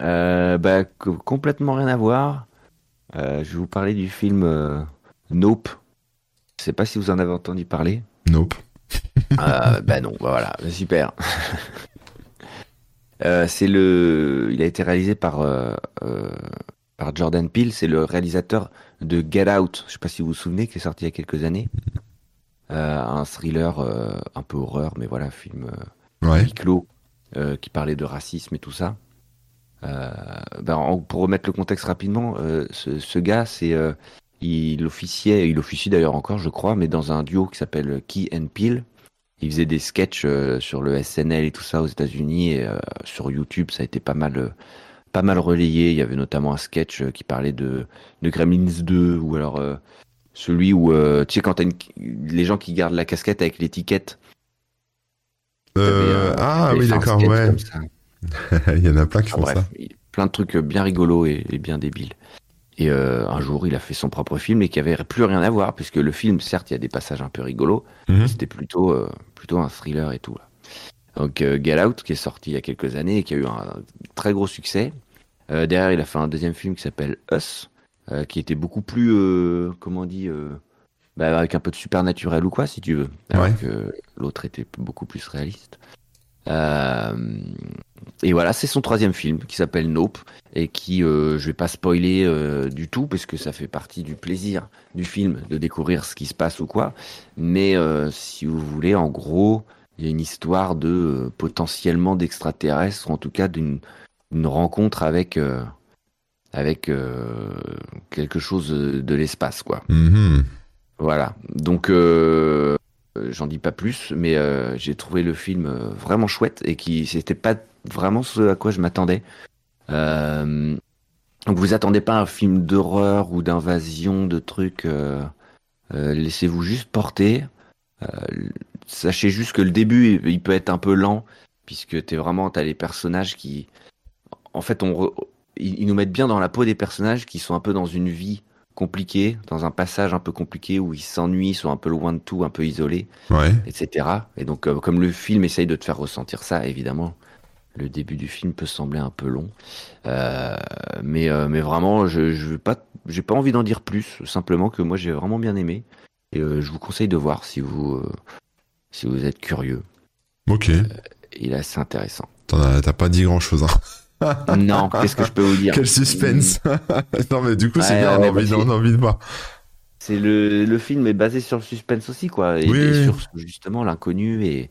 Euh, bah, complètement rien à voir. Euh, je vais vous parler du film euh, Nope. Je sais pas si vous en avez entendu parler. Nope. bah non, bah voilà, super. c'est le, il a été réalisé par par Jordan Peele. C'est le réalisateur de Get Out. Je sais pas si vous vous souvenez, qui est sorti il y a quelques années. Euh, un thriller euh, un peu horreur, mais voilà, film euh, ouais. clos qui parlait de racisme et tout ça. Ben, pour remettre le contexte rapidement, ce, gars, c'est il officiait, il officie d'ailleurs encore, je crois, mais dans un duo qui s'appelle Key and Peel. Il faisait des sketchs sur le SNL et tout ça aux États-Unis et sur YouTube, ça a été pas mal, pas mal relayé. Il y avait notamment un sketch qui parlait de, de Gremlins 2 ou alors celui où, euh, tu sais, quand t'as les gens qui gardent la casquette avec l'étiquette. Euh, ah oui, d'accord, ouais. il y en a plein qui font ça. Plein de trucs bien rigolos et, bien débiles. Et euh, un jour, il a fait son propre film et qui avait plus rien à voir, puisque le film, certes, il y a des passages un peu rigolos, mhm. c'était plutôt, plutôt un thriller et tout. Là. Donc, Get Out, qui est sorti il y a quelques années et qui a eu un très gros succès. derrière, il a fait un deuxième film qui s'appelle Us, euh, qui était beaucoup plus, euh, comment on dit, euh, bah, avec un peu de supernaturel ou quoi, si tu veux. Alors que l'autre était beaucoup plus réaliste. Et voilà, c'est son troisième film qui s'appelle Nope et qui, je vais pas spoiler du tout parce que ça fait partie du plaisir du film de découvrir ce qui se passe ou quoi. Mais si vous voulez, en gros, il y a une histoire de potentiellement d'extraterrestres, en tout cas d'une rencontre avec avec euh, quelque chose de l'espace, quoi. Mm-hmm. Voilà. Donc, euh, j'en dis pas plus, mais euh, j'ai trouvé le film vraiment chouette et qui c'était pas vraiment ce à quoi je m'attendais. donc, vous attendez pas un film d'horreur ou d'invasion de trucs. Laissez-vous juste porter. sachez juste que le début, il peut être un peu lent, puisque t'es vraiment, t'as les personnages qui, en fait, on, ils, nous mettent bien dans la peau des personnages qui sont un peu dans une vie compliquée, dans un passage un peu compliqué où ils s'ennuient, sont un peu loin de tout, un peu isolés, etc. Et donc, euh, comme le film essaye de te faire ressentir ça, évidemment, le début du film peut sembler un peu long, euh, mais euh, mais vraiment, je je pas, j'ai pas envie d'en dire plus. Simplement que moi, j'ai vraiment bien aimé et je vous conseille de voir si vous si vous êtes curieux. Ok. il est assez intéressant. T'as pas dit grand chose. Hein. Non, qu'est-ce que je peux vous dire Quel suspense Non, mais du coup, c'est bien, on a, envie, on a envie de voir. C'est le, le film est basé sur le suspense aussi, quoi. Et, sur justement l'inconnu et.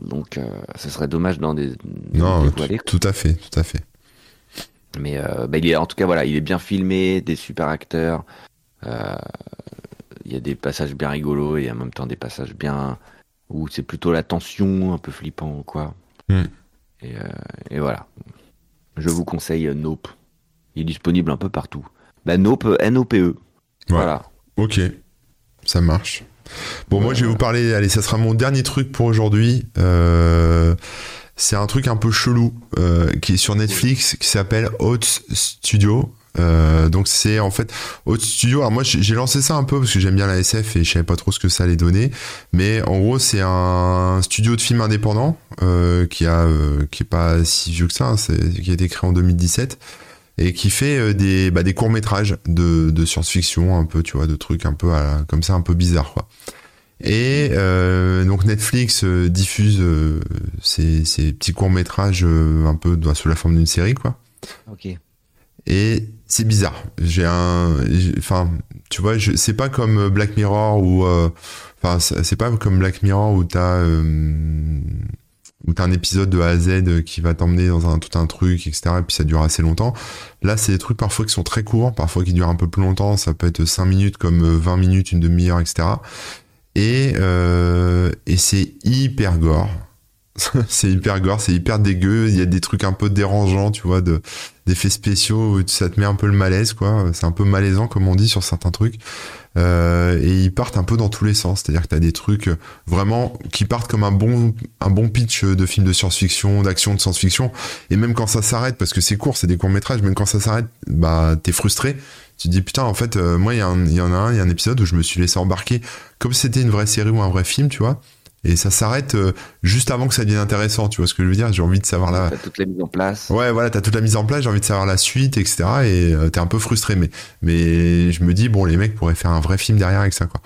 Donc, euh, ce serait dommage d'en des, non, tout, à fait, tout à fait. Mais euh, bah, il est, en tout cas, voilà, il est bien filmé, des super acteurs. Euh, il y a des passages bien rigolos et en même temps des passages bien où c'est plutôt la tension, un peu flippant, quoi. Hmm. Euh, et, voilà. Je vous conseille Nope. Il est disponible un peu partout. Bah, Nope, N-O-P-E. Voilà. Ok. Ça marche. Bon, moi, je vais vous parler. Allez, ça sera mon dernier truc pour aujourd'hui. Euh, c'est un truc un peu chelou euh, qui est sur Netflix qui s'appelle Hot Studio. Euh, donc c'est en fait Hot Studio. Alors moi j'ai lancé ça un peu parce que j'aime bien la SF et je savais pas trop ce que ça allait donner. Mais en gros c'est un studio de films indépendant euh, qui a euh, qui est pas si vieux que ça, hein, qui a été créé en 2017 et qui fait des bah, des courts métrages de, de science-fiction un peu tu vois de trucs un peu comme ça un peu bizarre quoi. Et donc Netflix diffuse ces, ces, petits courts métrages un peu sous la forme d'une série quoi. Ok. Et c'est bizarre. J'ai un, enfin, tu vois, c'est pas comme Black Mirror ou, enfin, c'est pas comme Black Mirror où t'as où t'as un épisode de A à Z qui va t'emmener dans un tout un truc, etc. Et puis ça dure assez longtemps. Là, c'est des trucs parfois qui sont très courts, parfois qui durent un peu plus longtemps. Ça peut être 5 minutes comme 20 minutes, une demi-heure, etc. Et, euh, et c'est hyper gore. c'est hyper gore, c'est hyper dégueu. Il y a des trucs un peu dérangeants, tu vois, de d'effets spéciaux ça te met un peu le malaise, quoi. C'est un peu malaisant, comme on dit sur certains trucs. Euh, et ils partent un peu dans tous les sens. C'est-à-dire que t'as des trucs vraiment qui partent comme un bon un bon pitch de film de science-fiction, d'action, de science-fiction. Et même quand ça s'arrête, parce que c'est court, c'est des courts métrages, même quand ça s'arrête, bah t'es frustré tu te dis putain en fait euh, moi il y, y, en a un il y a un épisode où je me suis laissé embarquer comme si c'était une vraie série ou un vrai film tu vois et ça s'arrête euh, juste avant que ça devienne intéressant tu vois ce que je veux dire? J'ai envie de savoir la t'as toute la mise en place. Ouais voilà t'as toute la mise en place j'ai envie de savoir la suite etc et euh, t'es un peu frustré mais mais je me dis bon les mecs pourraient faire un vrai film derrière avec ça quoi.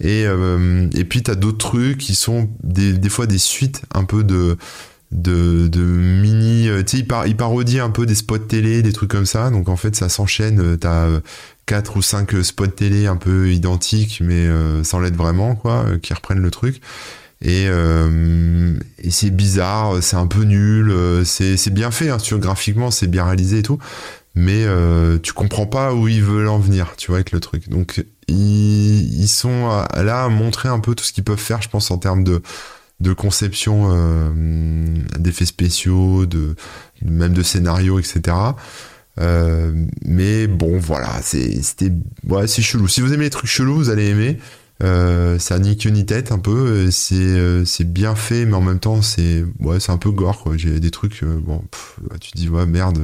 Et euh, et puis t'as d'autres trucs qui sont des, des fois des suites un peu de de, de mini tu sais il, par, il parodie un peu des spots télé des trucs comme ça donc en fait ça s'enchaîne t'as quatre ou cinq spots télé un peu identiques mais sans l'être vraiment quoi qui reprennent le truc et, et c'est bizarre c'est un peu nul c'est, c'est bien fait hein, graphiquement c'est bien réalisé et tout mais tu comprends pas où ils veulent en venir tu vois avec le truc donc ils, ils sont là à montrer un peu tout ce qu'ils peuvent faire je pense en termes de conception euh, d'effets spéciaux, de même de scénario, etc. Euh, mais bon, voilà, c'était ouais, c'est chelou. Si vous aimez les trucs chelous, vous allez aimer. Euh, ça ni queue ni tête un peu. C'est euh, c'est bien fait, mais en même temps c'est ouais, c'est un peu gore quoi. J'ai des trucs euh, bon, tu te dis ouais merde.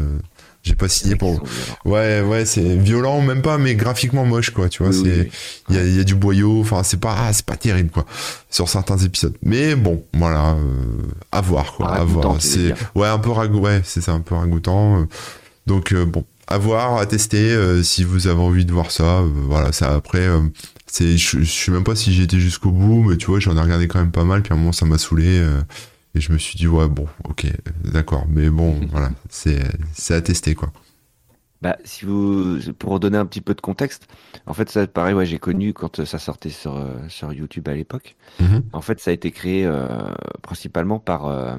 J'ai pas signé pour. Ouais, ouais, c'est violent, même pas, mais graphiquement moche, quoi. Tu vois, c'est il y, a, y, a, du boyau. Enfin, c'est pas, c'est pas terrible, quoi, sur certains épisodes. Mais bon, voilà, euh, à voir, quoi, à voir. C'est ouais, un peu ragoût, ouais, c'est un peu ragoûtant. Euh. Donc euh, bon, à voir, à tester. si vous avez envie de voir ça, voilà, ça après. C'est, je, je sais même pas si j'ai été jusqu'au bout, mais tu vois, j'en ai regardé quand même pas mal. Puis à un moment, ça m'a saoulé. Et je me suis dit, ouais, bon, ok, d'accord. Mais bon, voilà, c'est, c'est à tester, quoi. Bah, si vous, pour donner un petit peu de contexte, en fait, ça, pareil, ouais, j'ai connu quand ça sortait sur, euh, sur YouTube à l'époque. Mm-hmm. En fait, ça a été créé euh, principalement par, euh,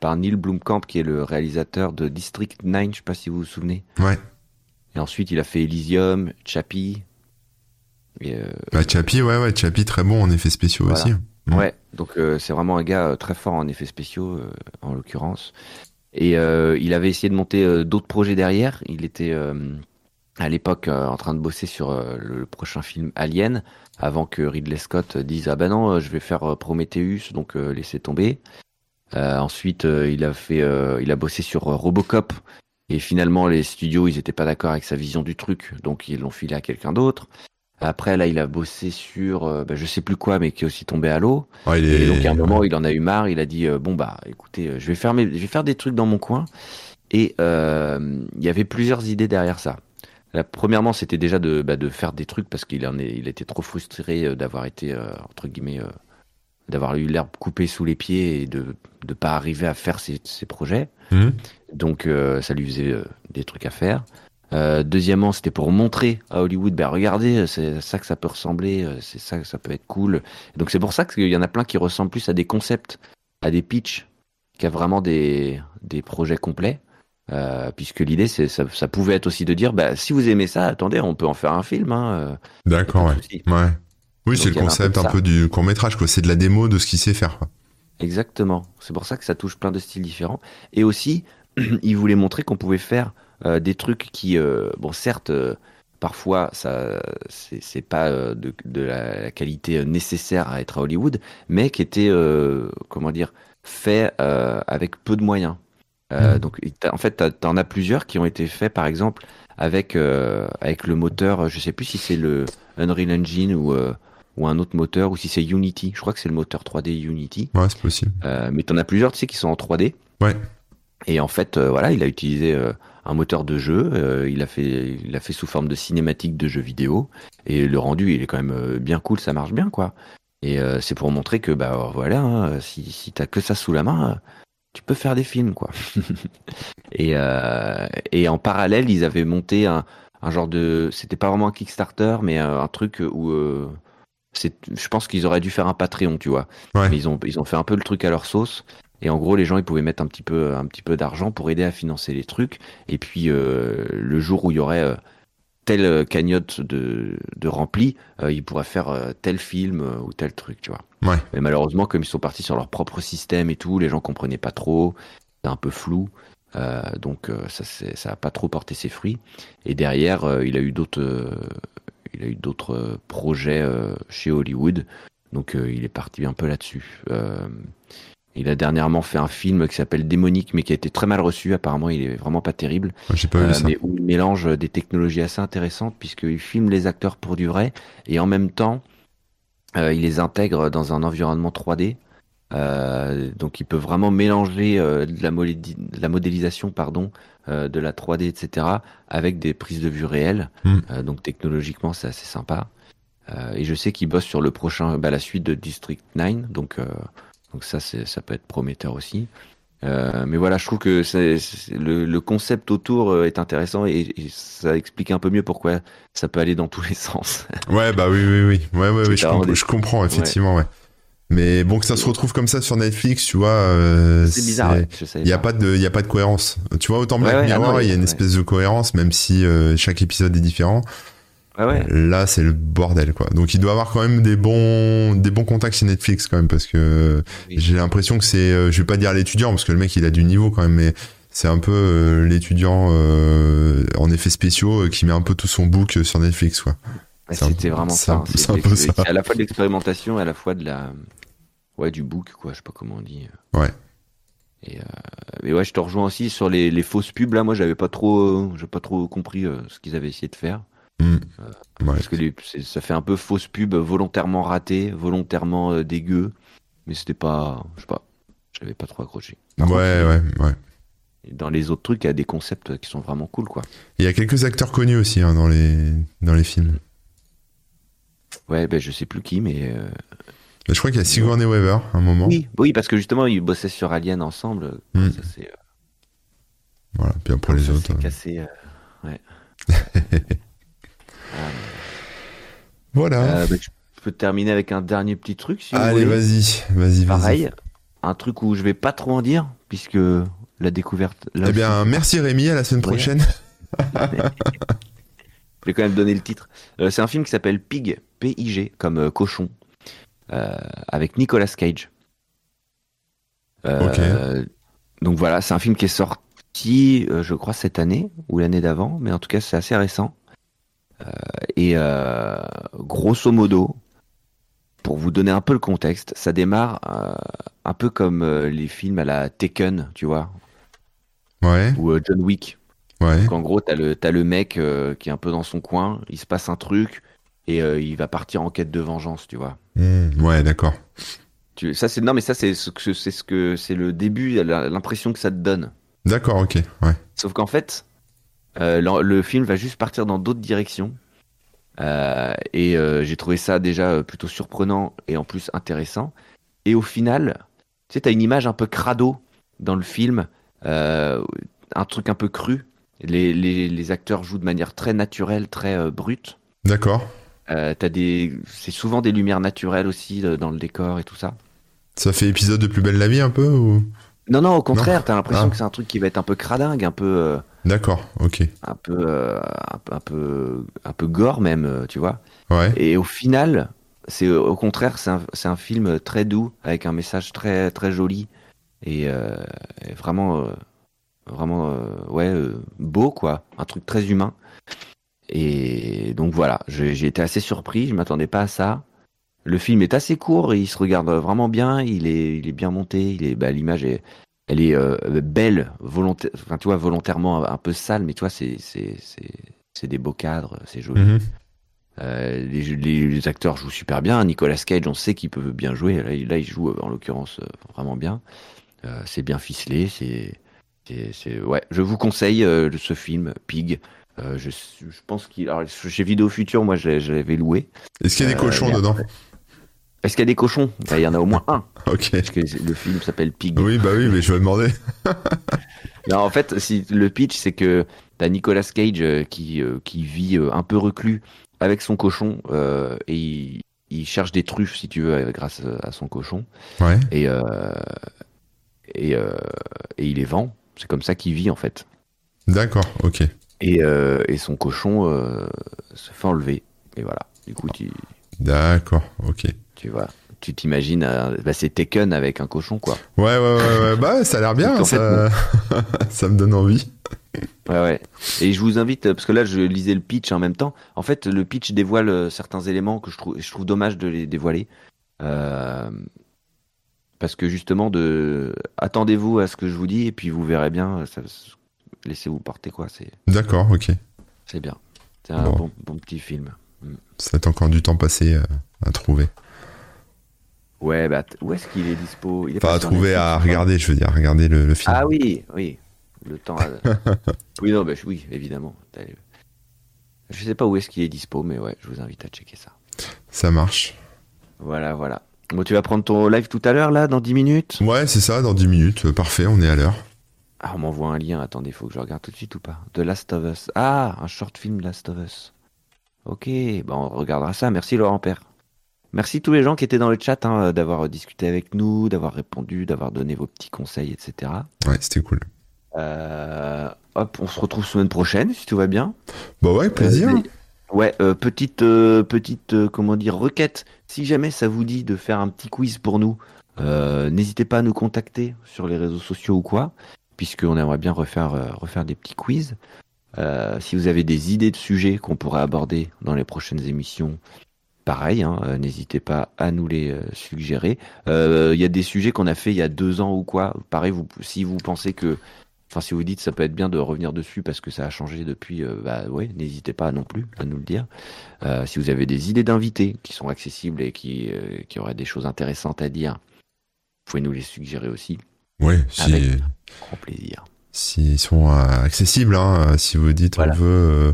par Neil Blomkamp, qui est le réalisateur de District 9, je sais pas si vous vous souvenez. Ouais. Et ensuite, il a fait Elysium, Chappie. Et, bah, Chappie, ouais, ouais, Chappie, très bon en effets spéciaux aussi. Mm. Ouais, donc euh, c'est vraiment un gars euh, très fort en effets spéciaux, euh, en l'occurrence. Et il avait essayé de monter d'autres projets derrière. Il était à l'époque en train de bosser sur le prochain film Alien, avant que Ridley Scott dise ah ben non, je vais faire Prometheus, donc laissez tomber. ensuite, il a fait, il a bossé sur Robocop. Et finalement, les studios, ils étaient pas d'accord avec sa vision du truc, donc ils l'ont filé à quelqu'un d'autre. Après, là, il a bossé sur, euh, bah, je sais plus quoi, mais qui est aussi tombé à l'eau. Et donc, à un moment, il en a eu marre. Il a dit, euh, bon bah, écoutez, euh, je vais faire je vais faire des trucs dans mon coin. Et il y avait plusieurs idées derrière ça. La, premièrement, c'était déjà de, bah, de faire des trucs parce qu'il en est, il était trop frustré d'avoir été entre guillemets, d'avoir eu l'herbe coupée sous les pieds et de ne pas arriver à faire ses, ses projets. Mmh. Donc, ça lui faisait des trucs à faire. Euh, deuxièmement, c'était pour montrer à Hollywood, ben regardez, c'est ça que ça peut ressembler, euh, c'est ça que ça peut être cool. donc c'est pour ça qu'il y en a plein qui ressemblent plus à des concepts, à des pitchs, qu'à vraiment des, des projets complets. Euh, puisque l'idée, c'est ça, ça, pouvait être aussi de dire, bah, si vous aimez ça, attendez, on peut en faire un film. Hein, D'accord, ouais. ouais. Oui, c'est le concept un peu, du court métrage, quoi. C'est de la démo de ce qu'il sait faire. Quoi. Exactement. C'est pour ça que ça touche plein de styles différents. Et aussi, il voulait montrer qu'on pouvait faire euh, des trucs qui, euh, bon, certes, euh, parfois ça c'est pas de, de la, qualité nécessaire à être à Hollywood, mais qui était comment dire fait avec peu de moyens. Euh, donc, en fait, tu en as plusieurs qui ont été faits, par exemple, avec, euh, avec le moteur, je sais plus si c'est le Unreal Engine ou, euh, ou un autre moteur, ou si c'est Unity. Je crois que c'est le moteur 3D Unity. Ouais, c'est possible. mais tu en as plusieurs, tu sais, qui sont en 3D. Ouais. Et en fait, voilà, il a utilisé un moteur de jeu, il, a fait, il a fait sous forme de cinématique de jeu vidéo, et le rendu, il est quand même bien cool, ça marche bien, quoi. Et c'est pour montrer que, bah voilà, hein, si, si t'as que ça sous la main tu peux faire des films, quoi. et, euh, et en parallèle, ils avaient monté un, un genre de, c'était pas vraiment un Kickstarter, mais euh, un truc où euh, c'est, je pense qu'ils auraient dû faire un Patreon, tu vois. Mais ils ont, ils ont fait un peu le truc à leur sauce. Et en gros, les gens, ils pouvaient mettre un petit peu, un petit peu d'argent pour aider à financer les trucs. Et puis, euh, le jour où il y aurait telle cagnotte de, de rempli, ils pourraient faire tel film ou tel truc, tu vois. Ouais. Mais malheureusement, comme ils sont partis sur leur propre système et tout, les gens comprenaient pas trop, c'est un peu flou. Euh, donc euh, ça, ça a pas trop porté ses fruits. Et derrière, euh, il a eu d'autres, euh, il a eu d'autres projets chez Hollywood. Donc il est parti un peu là-dessus. Il a dernièrement fait un film qui s'appelle Démonique, mais qui a été très mal reçu. Apparemment, il est vraiment pas terrible. J'ai pas vu ça. Mais où il mélange des technologies assez intéressantes puisqu'il filme les acteurs pour du vrai et en même temps euh, il les intègre dans un environnement 3D. Euh, donc il peut vraiment mélanger euh, de, la la modélisation pardon, de la 3D, etc., avec des prises de vue réelles. Hmm. donc technologiquement, c'est assez sympa. et je sais qu'il bosse sur le prochain, bah, la suite de District 9. Donc, donc ça, ça peut être prometteur aussi. Euh, mais voilà, je trouve que le, le, concept autour euh, est intéressant et, et, ça explique un peu mieux pourquoi ça peut aller dans tous les sens. Ouais, bah oui, oui, oui, ouais, ouais, ouais je, comp je, comprends effectivement, ouais. Mais bon, que ça se retrouve comme ça sur Netflix, tu vois. Euh, c'est bizarre. Il n'y a pas de, il y a pas de cohérence. Tu vois, autant Black ouais, Mirror, il y a une espèce de cohérence, même si euh, chaque épisode est différent. Ah ouais. Là, c'est le bordel, quoi. Donc, il doit avoir quand même des bons, des bons contacts chez Netflix, quand même, parce que j'ai l'impression que c'est, euh, je vais pas dire l'étudiant, parce que le mec, il a du niveau, quand même, mais c'est un peu euh, l'étudiant euh, en effets spéciaux qui met un peu tout son book sur Netflix, quoi. C'était vraiment ça. C'est un peu ça. À la fois de l'expérimentation et à la fois de la, ouais, du book, quoi. Je sais pas comment on dit. Ouais. Et, mais ouais, je te rejoins aussi sur les, les fausses pubs. Là, moi, j'avais pas trop, j'ai pas trop compris ce qu'ils avaient essayé de faire. Mm. Parce que ça fait un peu fausse pub, volontairement raté, volontairement euh, dégueu. Mais c'était pas. Je sais pas. J'avais pas trop accroché. ouais, ouais, ouais. Dans les autres trucs, il y a des concepts qui sont vraiment cool, quoi. Il y a quelques acteurs connus aussi hein, dans, les, dans les films. Ouais, ben je sais plus qui, mais. Euh, je crois qu'il y a Sigourney Weaver à un moment. Oui, oui, parce que justement, ils bossaient sur Alien ensemble. Mm. Ça, c'est, euh, Voilà, bien pour les autres. C'est cassé. ouais. Voilà. Euh, bah, je peux terminer avec un dernier petit truc. Si Allez, vas-y, vas-y, Pareil, un truc où je vais pas trop en dire, puisque la découverte. Là, eh bien, merci Rémi, à la semaine prochaine. je voulais quand même donner le titre. Euh, c'est un film qui s'appelle Pig, P-I-G, comme euh, cochon, euh, avec Nicolas Cage. Donc voilà, c'est un film qui est sorti, je crois, cette année ou l'année d'avant, mais en tout cas, c'est assez récent. Euh, et euh, grosso modo, pour vous donner un peu le contexte, ça démarre euh, un peu comme les films à la Taken, tu vois. Ouais. Ou John Wick. Ouais. Donc en gros, t'as le, as le mec qui est un peu dans son coin, il se passe un truc et il va partir en quête de vengeance, tu vois. Mmh, ouais, d'accord. Ça c'est non mais ça c'est ce que c'est ce que c'est le début, l'impression que ça te donne. D'accord, ok, ouais. Sauf qu'en fait, euh, le, film va juste partir dans d'autres directions. Euh, et euh, j'ai trouvé ça déjà plutôt surprenant et en plus intéressant. Et au final, tu sais, t'as une image un peu crado dans le film, un truc un peu cru. Les, les, les, acteurs jouent de manière très naturelle, très brute. D'accord. t'as des, c'est souvent des lumières naturelles aussi dans le décor et tout ça. Ça fait épisode de Plus belle la vie un peu ou? Non, non, au contraire, t'as l'impression ah. que c'est un truc qui va être un peu cradingue, un peu. D'accord, ok. Un peu, euh, un, peu, un peu gore même, euh, tu vois. Ouais. Et au final, c'est au contraire, c'est un, un, film très doux avec un message très, très joli et, euh, et vraiment, vraiment, ouais, beau quoi, un truc très humain. et donc voilà, j'ai j'ai été assez surpris, je m'attendais pas à ça. Le film est assez court et il se regarde vraiment bien, il est, il est bien monté, il est, bah, l'image est, elle est euh, belle, volontaire, enfin tu vois, volontairement un peu sale, mais tu vois, c'est, c'est, c'est, c'est des beaux cadres, c'est joli. Mhm. Euh, les, les- les acteurs jouent super bien. Nicolas Cage, on sait qu'il peut bien jouer. Là, il- là, il joue euh, en l'occurrence vraiment bien. Euh, c'est bien ficelé. C'est, c'est, c'est- ouais. Je vous conseille ce film Pig. Je, je pense qu'il. Alors, chez Vidéo Future, moi, je, l'avais loué. Est-ce qu'il y a des cochons dedans? Est-ce qu'il y a des cochons? Bah, Il y en a au moins un. Ok. Parce que le film s'appelle Pig. Oui, bah oui, mais je vais demander. Non, en fait, si, le pitch, c'est que t'as Nicolas Cage euh, qui, euh, qui vit euh, un peu reclus avec son cochon euh, et il, il cherche des truffes, si tu veux, grâce à son cochon. Ouais. Et, euh, et, euh, et il les vend. C'est comme ça qu'il vit, en fait. D'accord, ok. Et, et son cochon se fait enlever. Et voilà. Du coup, tu, D'accord, ok. Tu vois. Tu t'imagines, euh, bah, c'est Taken avec un cochon, quoi. Ouais, ouais, ouais, ouais. Bah, ça a l'air bien. Ça... ça me donne envie. Ouais, ouais. Et je vous invite, parce que là, je lisais le pitch en même temps. En fait, le pitch dévoile euh, certains éléments que je trouve, je trouve dommage de les dévoiler. Euh, parce que justement, de... attendez-vous à ce que je vous dis, et puis vous verrez bien. ça- Laissez-vous porter, quoi. C'est, D'accord, ok. c'est bien. C'est un Bon. bon, bon petit film. Ça a encore du temps passé à trouver. Ouais, bah, où est-ce qu'il est dispo? Il est Enfin, pas à trouver, à regarder, je veux dire, à regarder le, le film. Ah oui, oui. Le temps. oui, non, bah, oui, évidemment. Je sais pas où est-ce qu'il est dispo, mais ouais, je vous invite à checker ça. Ça marche. Voilà, voilà. Bon, tu vas prendre ton live tout à l'heure, là, dans 10 minutes? Ouais, c'est ça, dans 10 minutes. Euh, Parfait, on est à l'heure. Ah, on m'envoie un lien, attendez, faut que je regarde tout de suite ou pas? The Last of Us. Ah, un short film Last of Us. Ok, bon, on regardera ça. Merci Laurent Père. Merci tous les gens qui étaient dans le chat, hein, d'avoir discuté avec nous, d'avoir répondu, d'avoir donné vos petits conseils, etc. Ouais, c'était cool. Euh, hop, on se retrouve semaine prochaine, si tout va bien. Bah ouais, plaisir. Euh, ouais, euh, petite, euh, petite, euh, comment dire, requête. Si jamais ça vous dit de faire un petit quiz pour nous, euh, n'hésitez pas à nous contacter sur les réseaux sociaux ou quoi, puisqu'on aimerait bien refaire, euh, refaire des petits quiz. Euh, si vous avez des idées de sujets qu'on pourrait aborder dans les prochaines émissions, pareil, hein, euh, n'hésitez pas à nous les euh, suggérer. Euh, Il y a des sujets qu'on a fait il y a deux ans ou quoi. Pareil, vous, si vous pensez que Enfin, si vous dites ça peut être bien de revenir dessus parce que ça a changé depuis, euh, bah ouais, n'hésitez pas non plus à nous le dire. Euh, si vous avez des idées d'invités qui sont accessibles et qui, euh, qui auraient des choses intéressantes à dire, vous pouvez nous les suggérer aussi. Ouais, si, Avec- Grand plaisir. S'ils sont euh, accessibles, hein, euh, si vous dites Voilà. on veut, euh,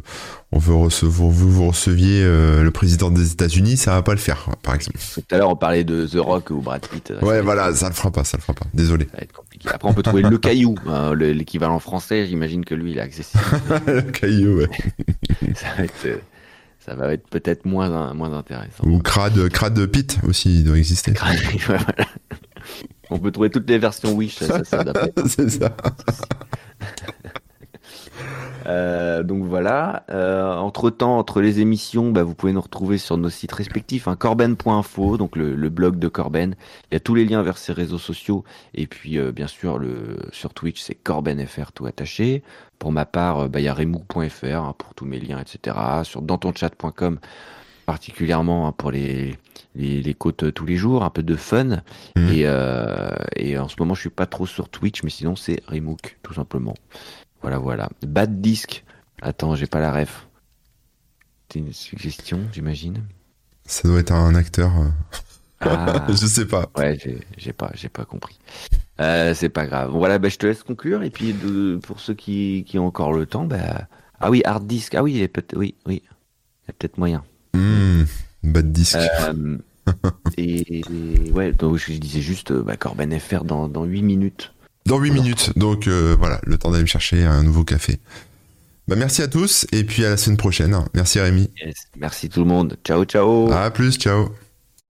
on veut recevoir, vous, vous receviez euh, le président des États-Unis, ça va pas le faire, par exemple. Tout à l'heure, on parlait de The Rock ou Brad Pitt. Ouais, voilà, ça le fera pas, ça le fera pas. Désolé. Ça va être compliqué. Après, on peut trouver le caillou, hein, le- l'équivalent français. J'imagine que lui, il est accessible. le caillou, ouais. ça va être, euh, ça va être peut-être moins, moins intéressant. Ou crade, crade Pit aussi, il doit exister. Voilà. On peut trouver toutes les versions Wish, ça, c'est ça. Euh, donc voilà. Euh, entre temps, entre les émissions, bah, vous pouvez nous retrouver sur nos sites respectifs, hein, corben.info, donc le, le blog de Corben. Il y a tous les liens vers ses réseaux sociaux. Et puis, euh, bien sûr, le, sur Twitch, c'est corbenfr tout attaché. Pour ma part, bah, il y a remou.fr hein, pour tous mes liens, etc. Sur dantonchat.com, particulièrement hein, pour les, les, les côtes euh, tous les jours, un peu de fun. Mhm. Et, euh, et en ce moment, je suis pas trop sur Twitch, mais sinon, c'est Remook, tout simplement. Voilà, voilà. Bad Disc. Attends, j'ai pas la ref. C'est une suggestion, j'imagine. Ça doit être un acteur. euh, Ah, je sais pas. ouais, j'ai pas, j'ai pas compris. Euh, c'est pas grave. Voilà, bah, je te laisse conclure. Et puis, de, pour ceux qui, qui ont encore le temps, bah, ah oui, hard disk. Ah oui, il a peut-être, oui, oui, il y a peut-être moyen. Hmm, bad disc. Euh, et, et ouais, donc je disais juste, euh, bah, Corben FR dans, dans 8 minutes. Dans 8 minutes. Donc euh, voilà, le temps d'aller me chercher un nouveau café. Bah, merci à tous et puis à la semaine prochaine. Merci Rémi. Yes. Merci tout le monde. Ciao, ciao. À plus, ciao.